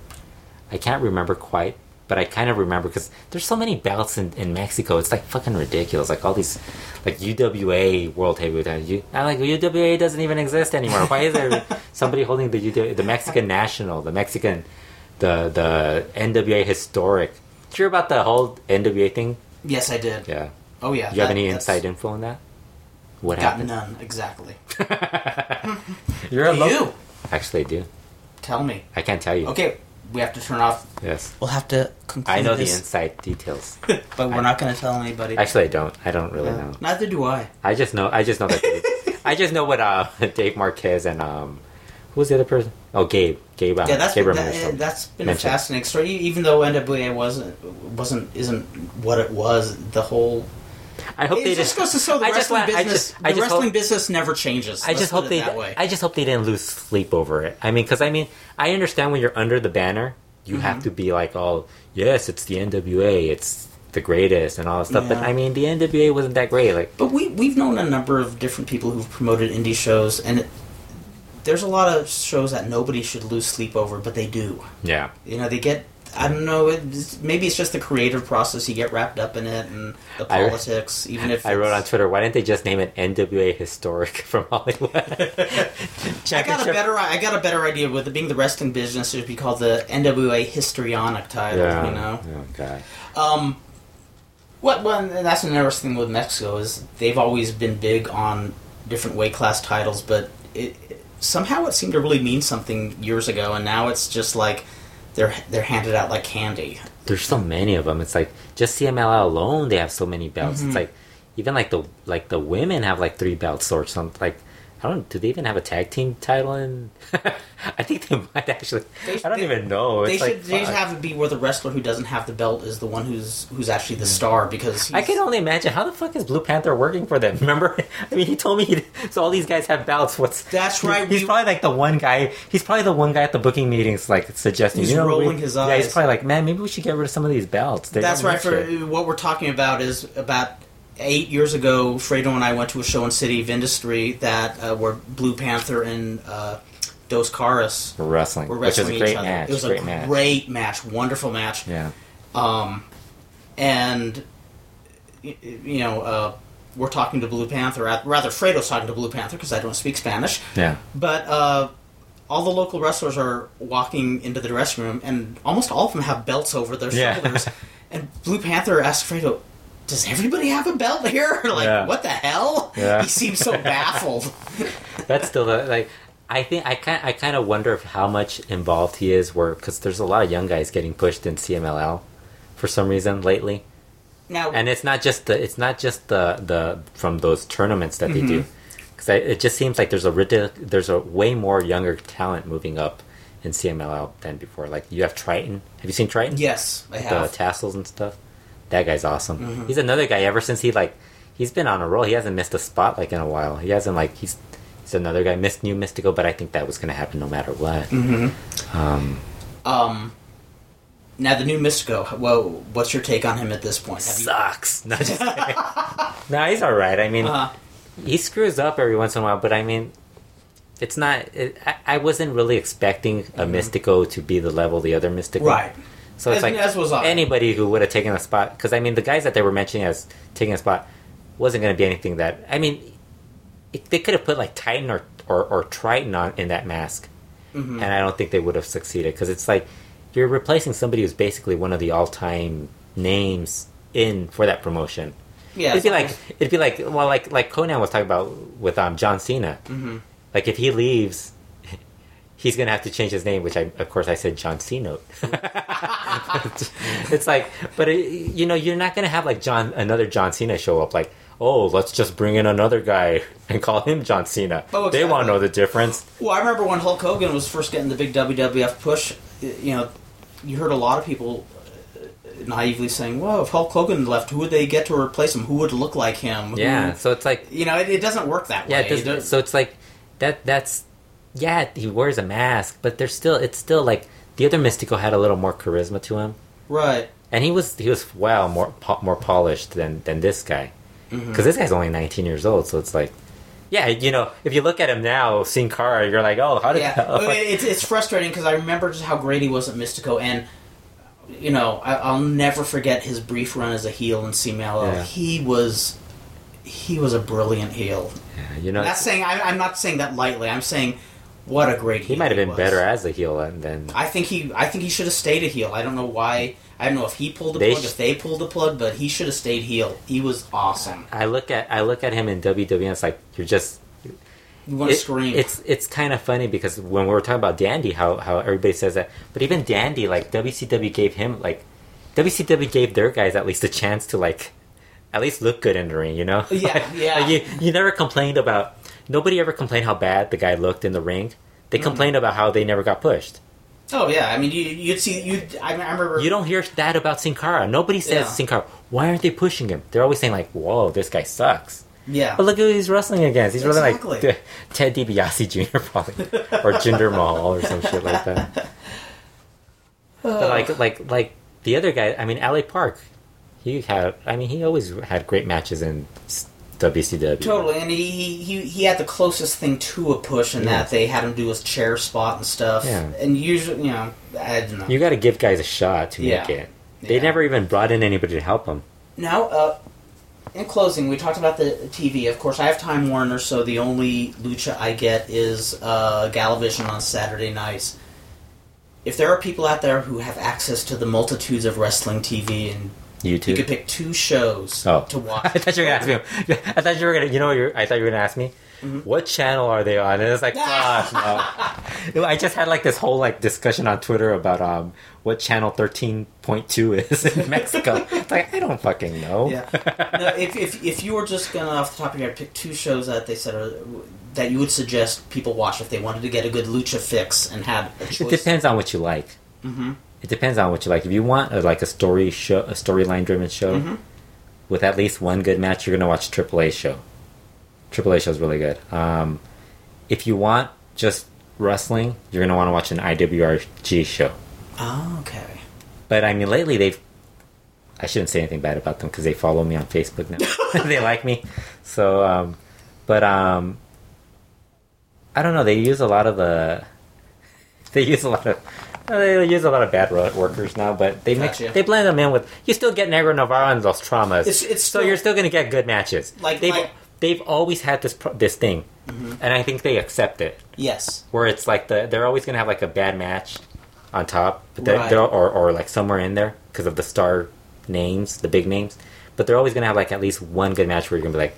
I can't remember quite, but I kind of remember because there's so many belts in, in Mexico. It's like fucking ridiculous. Like all these, like UWA World Heavyweight. Title. I'm like UWA doesn't even exist anymore. Why is there somebody holding the UWA, the Mexican National, the Mexican, the the NWA Historic? Did you hear about the whole NWA thing? Yes, I did. Yeah. Oh yeah. Do you have any that's- inside info on that? What Got happened? none exactly. You're a Do you Actually, I do. tell me? I can't tell you. Okay, we have to turn off. Yes. We'll have to conclude I know the inside details. but we're not going to tell anybody. Actually, I don't. I don't really Uh, know. Neither do I. I just know. I just know that. I just know what uh, Dave Marquez and um, who was the other person? Oh, Gabe. Gabe. Uh, Yeah, that's Gabe that, Ramirez. uh, that's been mentioned. a fascinating story. E- Even though NWA wasn't wasn't isn't what it was, the whole I hope it they just just. goes to show the I just wrestling I business. just- the just wrestling hope- business never changes. I just hope they. that way. I just hope they didn't lose sleep over it. I mean, because I mean, I understand when you're under the banner, you Mm-hmm. have to be like, "Oh, yes, it's the NWA. It's the greatest and all that stuff." But I mean, the NWA wasn't that great. Like, But we we've known a number of different people who've promoted indie shows, and it, there's a lot of shows that nobody should lose sleep over, but they do. yeah, You know, they get. I don't know. It's, maybe it's just the creative process. You get wrapped up in it, and the I- politics. even if I wrote on Twitter, why didn't they just name it NWA Historic from Hollywood? I got a better. I got a better idea with it being the wrestling business. It would be called the NWA Histrionic title. Yeah. You know. God. Um, what? Well, that's another thing with Mexico is they've always been big on different weight class titles, but it, it- somehow it seemed to really mean something years ago, and now it's just like they're they're handed out like candy. There's so many of them. It's like just CMLL alone, they have so many belts. Mm-hmm. It's like even like the like the women have like three belts or something. Like I don't. Do they even have a tag team title? In I think they might actually. They- I don't they- even know. they It's should like, they should have it be where the wrestler who doesn't have the belt is the one who's who's actually the hmm. star because he's, I can only imagine how the fuck is Blue Panther working for them. Remember? I mean, he told me. He, so all these guys have belts. What's That's right, He's we- probably like the one guy. He's probably the one guy at the booking meetings, like suggesting. He's you know, rolling we- his Yeah, he's probably like, man, maybe we should get rid of some of these belts. They That's right. For shit." what we're talking about is about eight years ago, Fredo and I went to a show in City of Industry that uh, where Blue Panther and uh, Dos Caras For wrestling, were which wrestling is a great each other. match. It was great a match. great match, wonderful match. Yeah. Um, and you know, uh, we're talking to Blue Panther. Rather, Fredo's talking to Blue Panther because I don't speak Spanish. Yeah. But uh, all the local wrestlers are walking into the dressing room, and almost all of them have belts over their shoulders. Yeah. and Blue Panther asks Fredo, "Does everybody have a belt here? like, Yeah. what the hell?" Yeah. He seems so baffled. That's still the, like. I think I kind I kind of wonder if how much involved he is, where because there's a lot of young guys getting pushed in CMLL for some reason lately, now, and it's not just the it's not just the the from those tournaments that they do, because it just seems like there's a ridic- there's a way more younger talent moving up in CMLL than before. Like you have Triton. Have you seen Triton? yes, I have. Mm-hmm. tassels and stuff. That guy's awesome. He's another guy. Ever since he like, he's been on a roll. He hasn't missed a spot like in a while. He hasn't like he's he's another guy. Missed new Mystical, but I think that was going to happen no matter what. Mm-hmm. Um, Um, now the new Mistico. Well, what's your take on him at this point? Have you- sucks. No, just kidding. no, he's all right. I mean, Uh, he screws up every once in a while, but I mean. It's not. It, I, I wasn't really expecting a Mistico to be the level the other Mistico. Mm-hmm. right. So it's As- like as was I. anybody who would have taken a spot because I mean the guys that they were mentioning as taking a spot wasn't going to be anything that I mean it, they could have put like Titan or or, or Triton on in that mask Mm-hmm. and I don't think they would have succeeded because it's like you're replacing somebody who's basically one of the all time names in for that promotion. Yeah, it'd be like it'd be like well like like Konnan was talking about with um John Cena. Mm-hmm. Like if he leaves. He's gonna have to change his name, which I, of course, I said John C. Note. it's like, but it, you know, you're not gonna have like John another John Cena show up. Like, oh, let's just bring in another guy and call him John Cena. Oh, They want to know the difference. Well, I remember when Hulk Hogan was first getting the big WWF push. You know, you heard a lot of people uh, naively saying, "Well, if Hulk Hogan left, who would they get to replace him? Who would look like him?" Who-" Yeah, so it's like, you know, it, it doesn't work that yeah, way. It so it's like that. That's yeah, he wears a mask, but there's still it's still like the other Mistico had a little more charisma to him. right. and he was he was well more po- more polished than than this guy because Mm-hmm. this guy's only 19 years old so it's like yeah you know if you look at him now Sin Cara you're like oh how did Yeah, it's it's frustrating because I remember just how great he was at Mistico, and you know, I, I'll never forget his brief run as a heel in CMLL. Yeah. He was he was a brilliant heel. you know That's saying I, I'm not saying that lightly. I'm saying what a great. he might have been was. better as a heel than, I think he I think he should have stayed a heel. I don't know why. I don't know if he pulled the They plug, sh- if they pulled the plug, but he should have stayed heel. He was awesome. I look at I look at him in WWE and it's like you're just You want to it- scream? It's it's kind of funny because when we were talking about Dandy, how how everybody says that, but even Dandy, like WCW gave him like WCW gave their guys at least a chance to like at least look good in the ring, you know? Yeah, Like, yeah. like, you you never complained about nobody ever complained how bad the guy looked in the ring. They Mm-hmm. complained about how they never got pushed. oh yeah, I mean you, you'd see you. I, remember You don't hear that about Sin Cara. Nobody says Yeah. Sin Cara. Why aren't they pushing him? They're always saying like, "Whoa, this guy sucks." Yeah, But look who he's wrestling against. He's really Exactly. like Ted DiBiase Jr. probably, or Jinder Mahal or some shit like that. But like, like, like the other guy. I mean, Ali Park. He had. I mean, he always had great matches in s- WCW. Totally, and he, he he had the closest thing to a push in Yeah. that they had him do his chair spot and stuff. Yeah. And usually, you know, I don't know. You got to give guys a shot to make it. They Yeah. never even brought in anybody to help them. Now, uh, in closing, we talked about the TV. Of course, I have Time Warner, so the only lucha I get is uh, Galavision on Saturday nights. If there are people out there who have access to the multitudes of wrestling TV and you could pick two shows Oh. to watch, I thought you were gonna ask me. I thought you were gonna. You know, you're, I thought you were gonna ask me. Mm-hmm. What channel are they on? And it's like, fuck no. I just had like this whole like discussion on Twitter about um what channel thirteen point two is in Mexico. it's like I don't fucking know. Yeah. no, if, if, if you were just gonna off the top of your head pick two shows that they said are, that you would suggest people watch if they wanted to get a good lucha fix and have. a It depends on what you like. Mhm. It depends on what you like. If you want a, like a story show, a storyline driven show Mhm. with at least one good match, you're gonna watch Triple A show. Triple A show is really good. Um, if you want just wrestling, you're gonna want to watch an IWRG show. Oh, okay. But I mean, lately they've I shouldn't say anything bad about them because they follow me on Facebook now. they like me. So, um, but um, I don't know. They use a lot of the. They use a lot of. Uh, They use a lot of bad workers now, but they mix, Gotcha. they blend them in with. You still get Negro Navarro and those traumas, It's- it's so still- you're still going to get good matches. Like- they've like- they've always had this this thing, and I think they accept it Yes. where it's like the they're always gonna have like a bad match on top, but they're, Right. they're- or or like somewhere in there because of the star names, the big names. But they're always gonna have like at least one good match where you're gonna be like,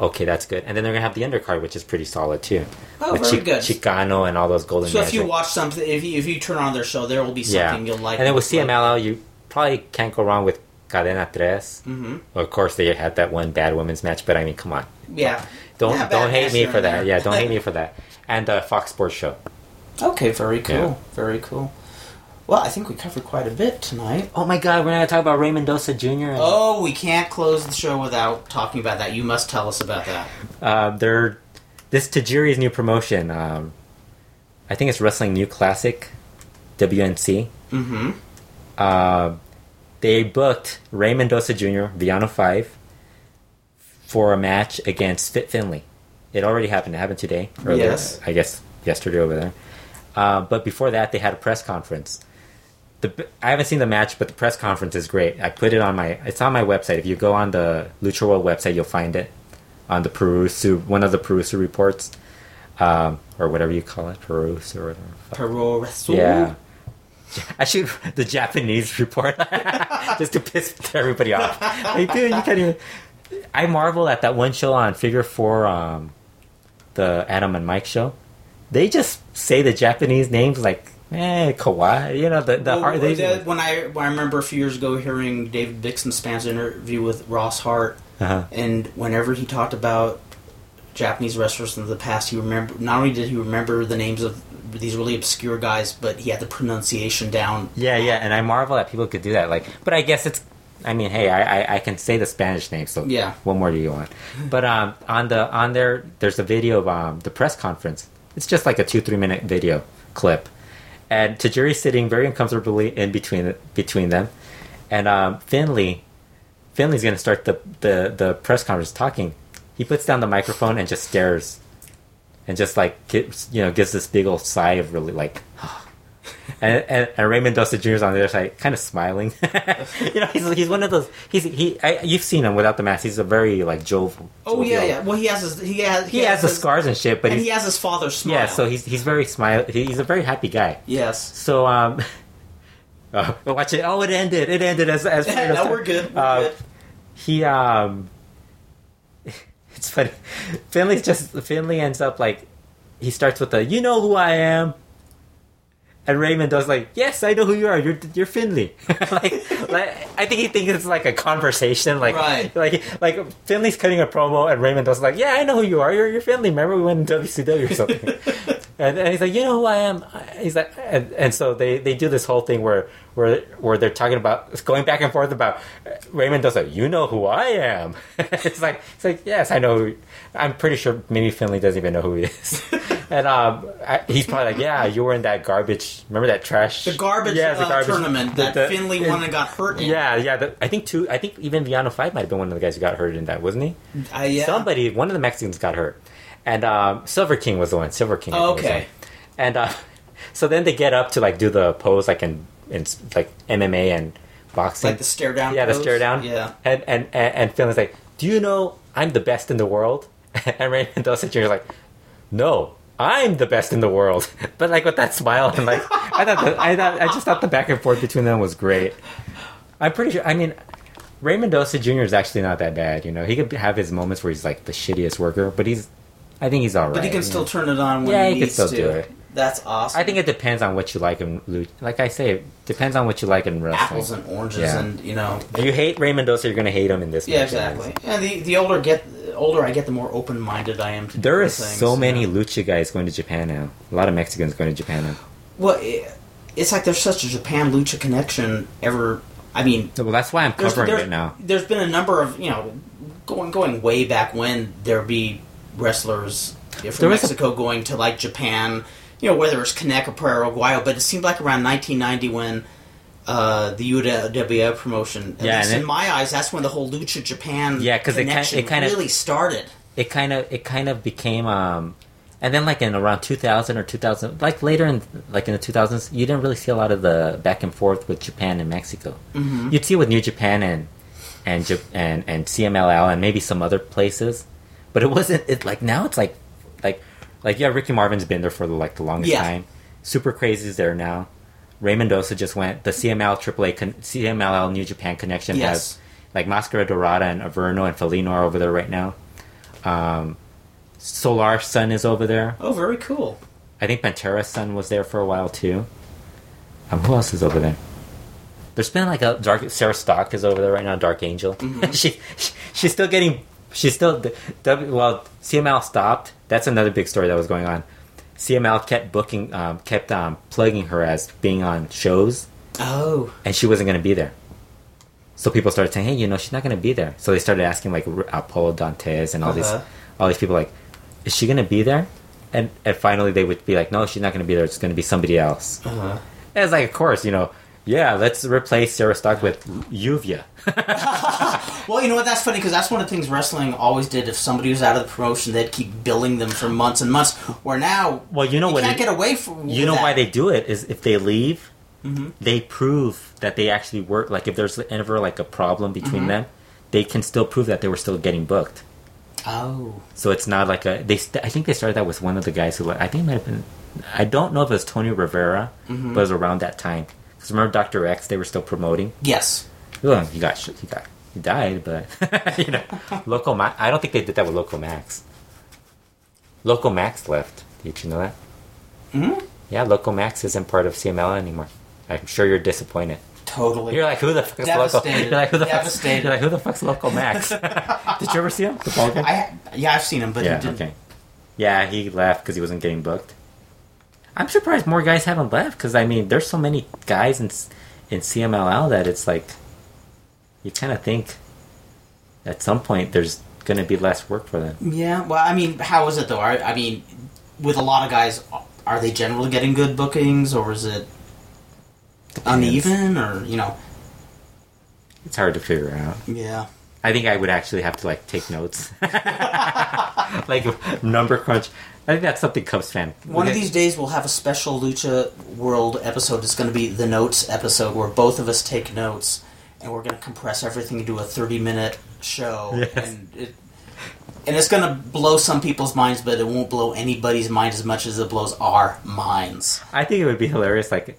okay, that's good, and then they're gonna have the undercard, which is pretty solid too. Oh, With very Chi- good. Chicano and all those golden. So if matches. you watch something, if you, if you turn on their show, there will be yeah, something you'll like. and then with like- CMLL, you probably can't go wrong with Cadena Tres. Mhm. Of course, they had that one bad women's match, but I mean, come on, Yeah. don't Yeah, don't hate me for that. there. Yeah, don't hate me for that. And uh, Fox Sports Show. Okay, very cool. Yeah. Very cool. Well, I think we covered quite a bit tonight. Oh my God, we're not gonna talk about Ray Mendoza Jr. and Oh, we can't close the show without talking about that. You must tell us about that. Uh, they're this Tajiri's new promotion. Um, I think it's Wrestling New Classic, WNC. Mm-hmm. Uh, they booked Ray Mendoza Jr. Villano Five for a match against Fit Finlay. It already happened. It happened today. Or Yes. I guess yesterday over there. Uh, but before that, they had a press conference. The, I haven't seen the match, but the press conference is great. I put it on my. It's on my website. If you go on the Lucha World website, you'll find it on the Perusu, one of the Perusu reports, um, or whatever you call it, Perusu or whatever. Wrestling. Yeah. I should the Japanese report just to piss everybody off. Like, dude, you can't even. I marvel at that one show on Figure Four, um, the Adam and Mike show. They just say the Japanese names like, eh, kawaii. You know the the Well, hard. They, the- when I when I remember a few years ago hearing David Bixenspan's interview with Ross Hart, uh and whenever he talked about Japanese wrestlers in the past, he remember not only did he remember the names of these really obscure guys, but he had the pronunciation down. Yeah, yeah, and I marvel that people could do that. Like, but I guess it's. I mean, hey, I, I, I can say the Spanish name, so Yeah. What more do you want? But um, on the on there, there's a video of um the press conference. It's just like a two three minute video clip, and Tajiri's sitting very uncomfortably in between between them, and um, Finlay, Finlay's gonna start the, the the press conference talking. He puts down the microphone and just stares, and just like gives you know gives this big old sigh of really like. And, and, and Ray Mendoza Jr. is on the other side, kind of smiling. you know, he's, he's one of those. He's he. I, you've seen him without the mask. He's a very like jovial. Oh yeah, yeah. Well, he has his he has He, has the his- scars and shit, but and he has his father's smile. yeah. So he's he's very smile. He's a very happy guy. yes. So um, oh, watch it. Oh, it ended. It ended as as. no, we're good. We're Uh, good. he um it's funny finlay's just finlay ends up like he starts with the you know who i am and ray mendoza's like yes i know who you are. You're you're finlay. Like, like i think he thinks it's like a conversation like Right. like like finlay's cutting a promo and ray mendoza's like yeah i know who you are. You're, you're finlay. Remember we went in wcw or something and, and he's like, you know who I am. He's like, and, and so they, they do this whole thing where where where they're talking about going back and forth about Ray Mendoza's like, you know who I am. it's like it's like yes, I know. Who, I'm pretty sure maybe Finlay doesn't even know who he is. and um, I, he's probably like, yeah, you were in that garbage. Remember that trash? The garbage, Yeah, the uh, garbage tournament that the- Finlay won and got hurt in. Yeah, yeah. The, I think two. I think even Villano Five might have been one of the guys who got hurt in that, wasn't he? Uh, yeah. Somebody, one of the Mexicans got hurt, and um, Silver King was the one. Silver King. I think, was the Okay. And uh, so then they get up to like do the pose like in in like MMA and boxing. like the stare down. yeah, the stare down. Yeah. And and and, and Finlay's like, "Do you know I'm the best in the world?" and Ray Mendoza Jr. is like, "No." I'm the best in the world, but like with that smile and like I thought, the, I thought I just thought the back and forth between them was great. I'm pretty sure. I mean, Ray Mendoza Jr. is actually not that bad. You know, he could have his moments where he's like the shittiest worker, but he's. I think he's all right. But he can still turn it on when Yeah, he he can needs still to. do it. That's awesome. I think it depends on what you like in like I say, it depends on what you like in wrestling. apples and oranges, Yeah. and you know. If you hate Ray Mendoza, you're gonna hate him in this. Yeah, match. exactly. And the the older get older I get, the more open minded I am to. There is things, so many know. lucha guys going to Japan now. A lot of Mexicans going to Japan now. Well, it, it's like there's such a Japan lucha connection. Ever, I mean, Well, that's why I'm there's, covering there's- it now. There's been a number of you know, going going way back when there be wrestlers from There was a- Mexico going to like Japan. You know, whether it's Canek or Perro Aguayo, but it seemed like around 1990 when uh, the UWF promotion. At Yeah, least in it- my eyes, that's when the whole Lucha Japan Yeah, 'cause it kind- connection it kind of- really started. it kind of it kind of became um and then like in around 2000 or 2000 like later in like in the 2000s you didn't really see a lot of the back and forth with japan and mexico mm-hmm. you'd see it with new japan and and and and cmll and maybe some other places but it wasn't it like now it's like like like yeah ricky marvin's been there for the, like the longest Yeah. time super crazy's there now Ray Mendoza just went. The CML AAA con- CMLL New Japan connection Yes. has like Mascara Dorada and Averno and Felino are over there right now. Um, Solar's son is over there. Oh, very cool. I think Pantera's Son was there for a while too. Um, who else is over there? There's been like a dark. Sarah Stock is over there right now. Dark Angel. she, she she's still getting. She's still. W- Well, CML stopped. That's another big story that was going on. CML kept booking, um, kept um, plugging her as being on shows, Oh, and she wasn't going to be there. So people started saying, "Hey, you know, she's not going to be there." So they started asking like R- Apollo Dantes and all these, Uh-huh. all these people like, "Is she going to be there?" And and finally they would be like, "No, she's not going to be there. It's going to be somebody else." uh-huh. And it's like, of course, you know, yeah, let's replace Sarah Stock with Yuvia. well, you know what? That's funny because that's one of the things wrestling always did. If somebody was out of the promotion, they'd keep billing them for months and months. Where now, Well, you know you what? can't it- get away from. you know that. why they do it is if they leave, Mm-hmm. they prove that they actually work. Like if there's ever like a problem Mm-hmm. between them, they can still prove that they were still getting booked. Oh, So it's not like a they. St- I think they started that with one of the guys who like, I think it might have been. I don't know if it was Tony Rivera, Mm-hmm. but it was around that time. Because remember Doctor X, they were still promoting. yes. Well, he got he got he died, but you know, Loco Max. I don't think they did that with Loco Max. Loco Max left. Did you know that? Mhm. Yeah, Loco Max isn't part of CML anymore. I'm sure you're disappointed. Totally. You're like, who the fuck is Loco? Devastated. You're like, who the fuck's, you're like, who the fuck's Loco Max? did you ever see him? The guy? I yeah, I've seen him, but yeah, he didn't. okay. Yeah, he left because he wasn't getting booked. I'm surprised more guys haven't left because I mean, there's so many guys in in CMLL that it's like you kind of think at some point there's going to be less work for them. Yeah. Well, I mean, how is it though? I, I mean, with a lot of guys, are they generally getting good bookings, or is it uneven, or you know? It's hard to figure out. Yeah. I think I would actually have to like take notes, like number crunch. I think that's something Cubs fan. One of these days, we'll have a special Lucha World episode. It's going to be the notes episode, where both of us take notes, and we're going to compress everything into a thirty-minute show, Yes. and it, and it's going to blow some people's minds, but it won't blow anybody's mind as much as it blows our minds. I think it would be hilarious. Like,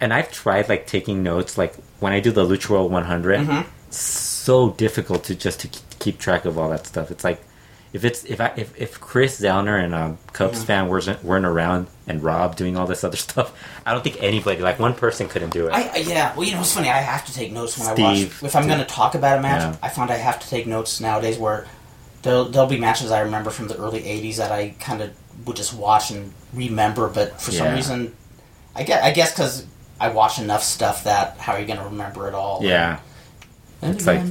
and I've tried like taking notes. Like when I do the Lucha World 100, Mhm. so difficult to just to keep track of all that stuff. It's like if it's if I if, if Chris Zellner and um, Cubs Mhm. fan weren't weren't around and Rob doing all this other stuff, I don't think anybody like one person couldn't do it. I, yeah. Well, you know, it's funny. I have to take notes when I watch. If I'm going to talk about a match, Yeah. I find I have to take notes nowadays. Where there'll, there'll be matches I remember from the early '80s that I kind of would just watch and remember, but for some reason, I guess I guess because I watch enough stuff that how are you going to remember it all? yeah, And It's like-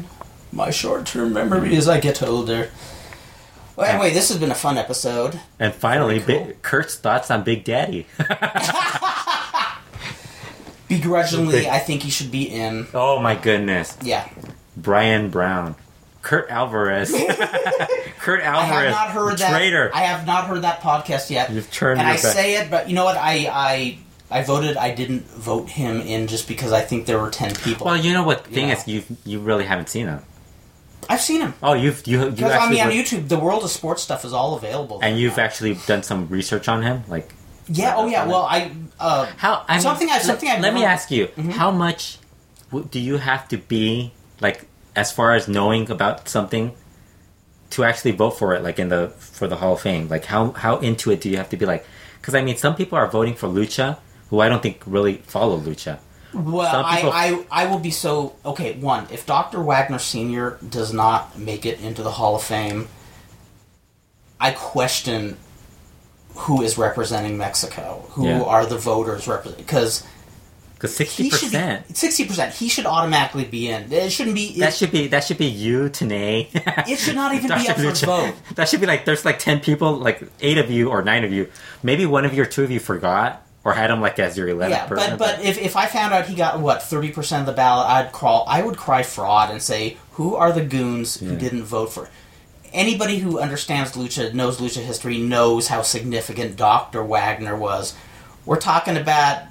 my short-term memory as I get older. Well, anyway, this has been a fun episode. and finally, cool. Bi- Kurt's thoughts on Big Daddy. Begrudgingly, Big- I think he should be in. oh my goodness, Yeah, Brian Brown, Kurt Alvarez, Kurt Alvarez. I Alvarez, have not heard that. traitor. I have not heard that podcast yet. You've turned and your I back. say it, but you know what? I I I voted. I didn't vote him in just because I think there were ten people. Well, you know what thing Yeah. is, you you really haven't seen him. I've seen him Oh, you've you you because I actually mean on YouTube, the world of sports stuff is all available. and you've now. actually done some research on him, like yeah. Oh yeah. Well, I uh, how I mean, Something I- something I've let me ask you, Mhm. how much do you have to be like as far as knowing about something to actually vote for it, like in the for the Hall of Fame? Like how how into it do you have to be? Like, because I mean, some people are voting for Lucha, who I don't think really follow Lucha. Well, people- I, I I will be so okay. One, if Dr. Wagner Senior does not make it into the Hall of Fame, I question who is representing Mexico. Who Yeah. are the voters represent? Because Because sixty percent, sixty percent. He should automatically be in. It shouldn't be. It, That should be that should be you, Tanae. It should not even be up for Lucha. vote. That should be like there's like ten people, like eight of you or nine of you. Maybe one of you or two of you forgot, or had him like as your 11th Yeah, person. but but if, if I found out he got what thirty percent of the ballot, I'd crawl. I would cry fraud and say, who are the goons who Yeah. didn't vote for? Anybody who understands lucha, knows lucha history, knows how significant Doctor Wagner was. We're talking about,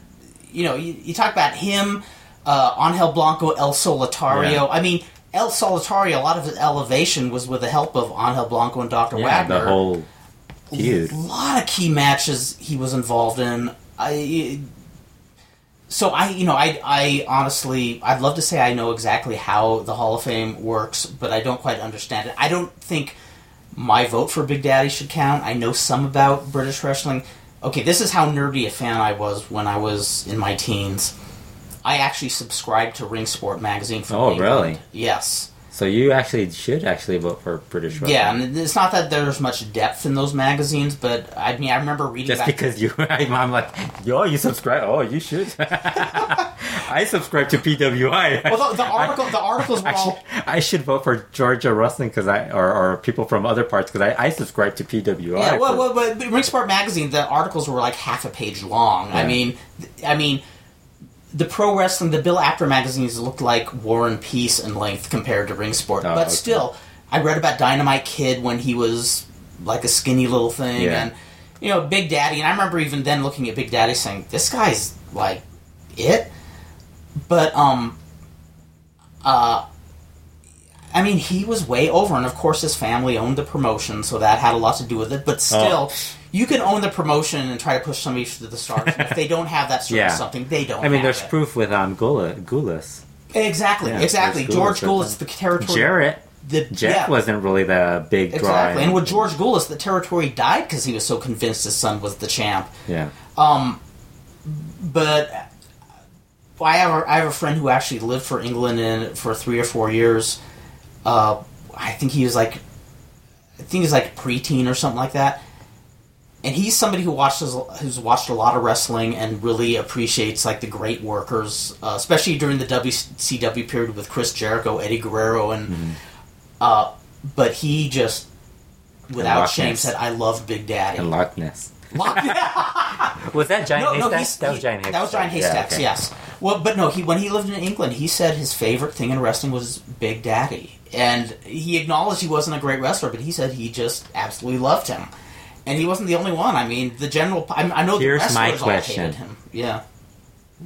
you know, you, you talk about him, uh, Angel Blanco, El Solitario. Yeah. I mean, El Solitario. A lot of his elevation was with the help of Angel Blanco and Doctor yeah, Wagner the whole feud. a lot of key matches he was involved in. I so I you know I I honestly I'd love to say I know exactly how the Hall of Fame works, but I don't quite understand it. I don't think my vote for Big Daddy should count. I know some about British wrestling. Okay, this is how nerdy a fan I was when I was in my teens. I actually subscribed to Ring Sport magazine from Oh, England. really? Yes. So you actually should actually vote for British wrestling. Yeah, and it's not that there's much depth in those magazines, but I mean, I remember reading Just because you, I'm like, yo, you subscribe. Oh, you should. I subscribe to PWI. Well, the, the article, the articles were I should, all. I should vote for Georgia Wrestling because I or, or people from other parts because I, I subscribe to PWI. Yeah, well, for- well, but but Ring Sport magazine, the articles were like half a page long. I mean, I mean, the pro wrestling, the Bill Apter magazines looked like War and Peace in length compared to Ring Sport, Oh, but okay. still, I read about Dynamite Kid when he was like a skinny little thing, Yeah. and you know, Big Daddy, and I remember even then looking at Big Daddy saying, "This guy's like it," but um, uh. I mean, he was way over, and of course, his family owned the promotion, so that had a lot to do with it. But still, Oh. You can own the promotion and try to push somebody to the stars. if they don't have that sort Yeah. of something, they don't. I mean, there's it. proof with um Gula, Gulas. Exactly, Yeah, exactly. George Gulas, the territory. Jarrett. the, Jeff yeah, wasn't really the big draw. exactly. And with George Gulas, the territory died because he was so convinced his son was the champ. yeah, Um, but I have a, I have a friend who actually lived for England in for three or four years. Uh, I think he was like, I think he's like preteen or something like that. And he's somebody who watches who's watched a lot of wrestling and really appreciates like the great workers, uh, especially during the WCW period with Chris Jericho, Eddie Guerrero, and uh, but he just without shame said, "I love Big Daddy." and Loch Ness. Loch- Was that Giant no, no, Haystack? he's, that was Giant Haystack. That was Giant Yeah, Haystacks. okay. Yes. Well, but no, he when he lived in England, he said his favorite thing in wrestling was Big Daddy, and he acknowledged he wasn't a great wrestler, but he said he just absolutely loved him, and he wasn't the only one. I mean, the general. I, I know Here's the my wrestlers all hated him. Yeah.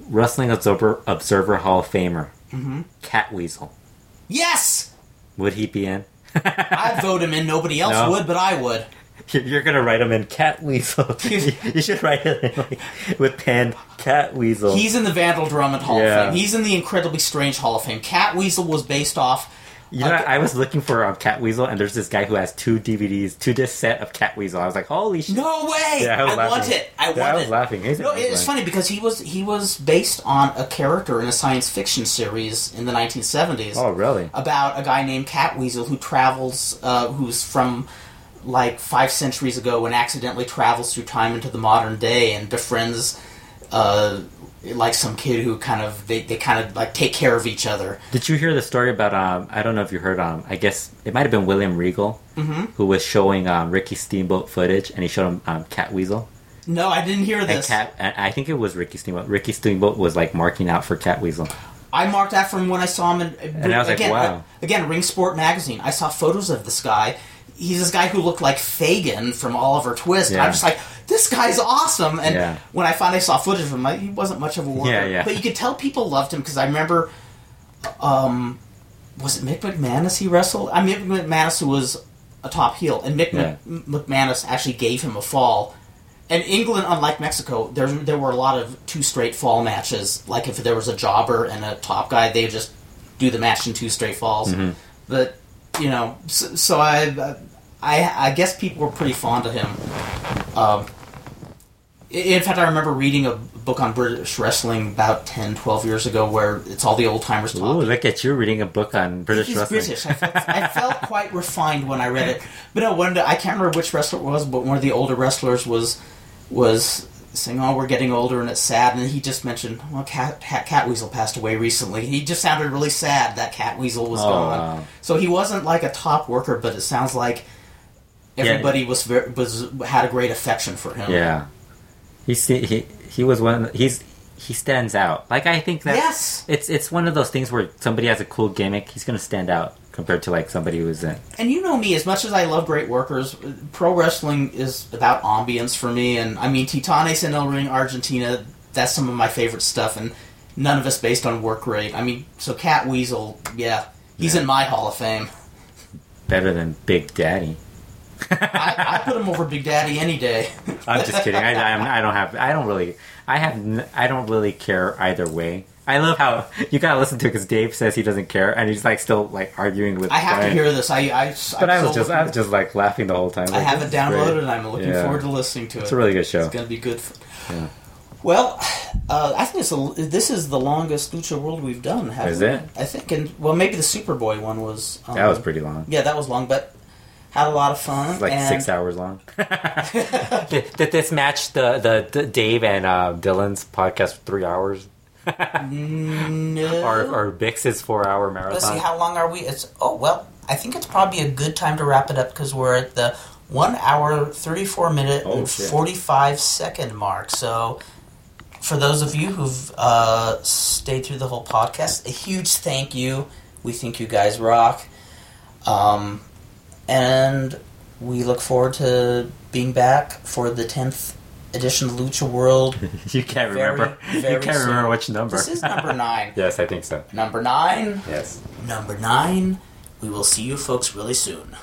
Wrestling Observer, Observer Hall of Famer, Mm-hmm. Cat Weasel. Yes, Would he be in? I'd vote him in. Nobody else No. would, but I would. You're gonna write him in Cat Weasel. you should write it in, like, with pen Cat Weasel. He's in the Vandal Drummond Hall Yeah. of Fame. He's in the Incredibly Strange Hall of Fame. Cat Weasel was based off. You know, Okay. I was looking for um, Cat Weasel, and there's this guy who has two DVDs, two disc set of Cat Weasel. I was like, holy shit! No way! Yeah, I I want it. I want Yeah, I was it. laughing. He's No, a- it's funny because he was he was based on a character in a science fiction series in the 1970s Oh, really? about a guy named Catweasel who travels, uh, who's from like five centuries ago and accidentally travels through time into the modern day and befriends. Uh, like some kid who kind of they, they kind of like take care of each other. Did you hear the story about? Um, I don't know if you heard. Um, I guess it might have been William Regal, who was showing um, Ricky Steamboat footage, and he showed him um, Cat Weasel. No, I didn't hear And this. Cat, and I think it was Ricky Steamboat. Ricky Steamboat was like marking out for Cat Weasel. I marked that from when I saw him in. And I was like, wow. uh, again, Ring Sport magazine. I saw photos of this guy. He's this guy who looked like Fagin from Oliver Twist. And I'm just like, this guy's awesome. And Yeah. when I finally saw footage of him, I, he wasn't much of a worker. Yeah, yeah. But you could tell people loved him because I remember, um, was it Mick McManus he wrestled? I mean, Mick McManus who was a top heel, and Mick Yeah. Mc- McManus actually gave him a fall. And England, unlike Mexico, there there were a lot of two straight fall matches. Like if there was a jobber and a top guy, they would just do the match in two straight falls. Mm-hmm. But you know, so, so I, I I guess people were pretty fond of him. Um, in fact, I remember reading a book on British wrestling about 10, 12 years ago, where it's all the old timers Ooh, look at you reading a book on British He's wrestling. British. I felt, I felt quite refined when I read it. But no, one I can't remember which wrestler it was, but one of the older wrestlers was was saying, "Oh, we're getting older and it's sad." And he just mentioned, "Well, Cat, Cat, Cat Weasel passed away recently." He just sounded really sad that Cat Weasel was Oh, gone. wow. So he wasn't like a top worker, but it sounds like everybody was very, was had a great affection for him. Yeah. He's he he was one. The, he's he stands out. Like I think that Yes. it's it's one of those things where somebody has a cool gimmick. He's gonna stand out compared to like somebody who's in. And you know me, as much as I love great workers, pro wrestling is about ambience for me. And I mean, Titanes en El Ring, Argentina, that's some of my favorite stuff. And none of us based on work rate. I mean, so Cat Weasel, yeah, he's Yeah. in my Hall of Fame. Better than Big Daddy. I, I put him over Big Daddy any day. I'm just kidding. I, I'm, I don't have. I don't really. I have. I don't really care either way. I love how you gotta listen to it because Dave says he doesn't care, and he's like still like arguing with. I have Brian. to hear this. I, I, But I was just. I was just like laughing the whole time. I have it this is downloaded, and I'm looking Yeah. forward to listening to it. It's a really good show. It's going to be good. For... Yeah. Well, uh, I think it's a, this is the longest Lucha World we've done. haven't Is we? it? I think, and well, maybe the Superboy one was. Um, That was pretty long. Yeah, that was long, but had a lot of fun. like and six hours long. did, did this match the, the, the Dave and uh, Dylan's podcast for three hours? No. Or, or Bix's four hour marathon? Let's see, how long are we? It's oh well. I think it's probably a good time to wrap it up because we're at the one hour thirty four minute Oh, and shit. forty five second mark. So, for those of you who've uh, stayed through the whole podcast, a huge thank you. We think you guys rock, um, and we look forward to being back for the tenth edition of Lucha World. you can't Very, remember. very you can't soon. remember which number. This is number nine. yes, I think so. Number nine. Yes. Number nine. We will see you folks really soon.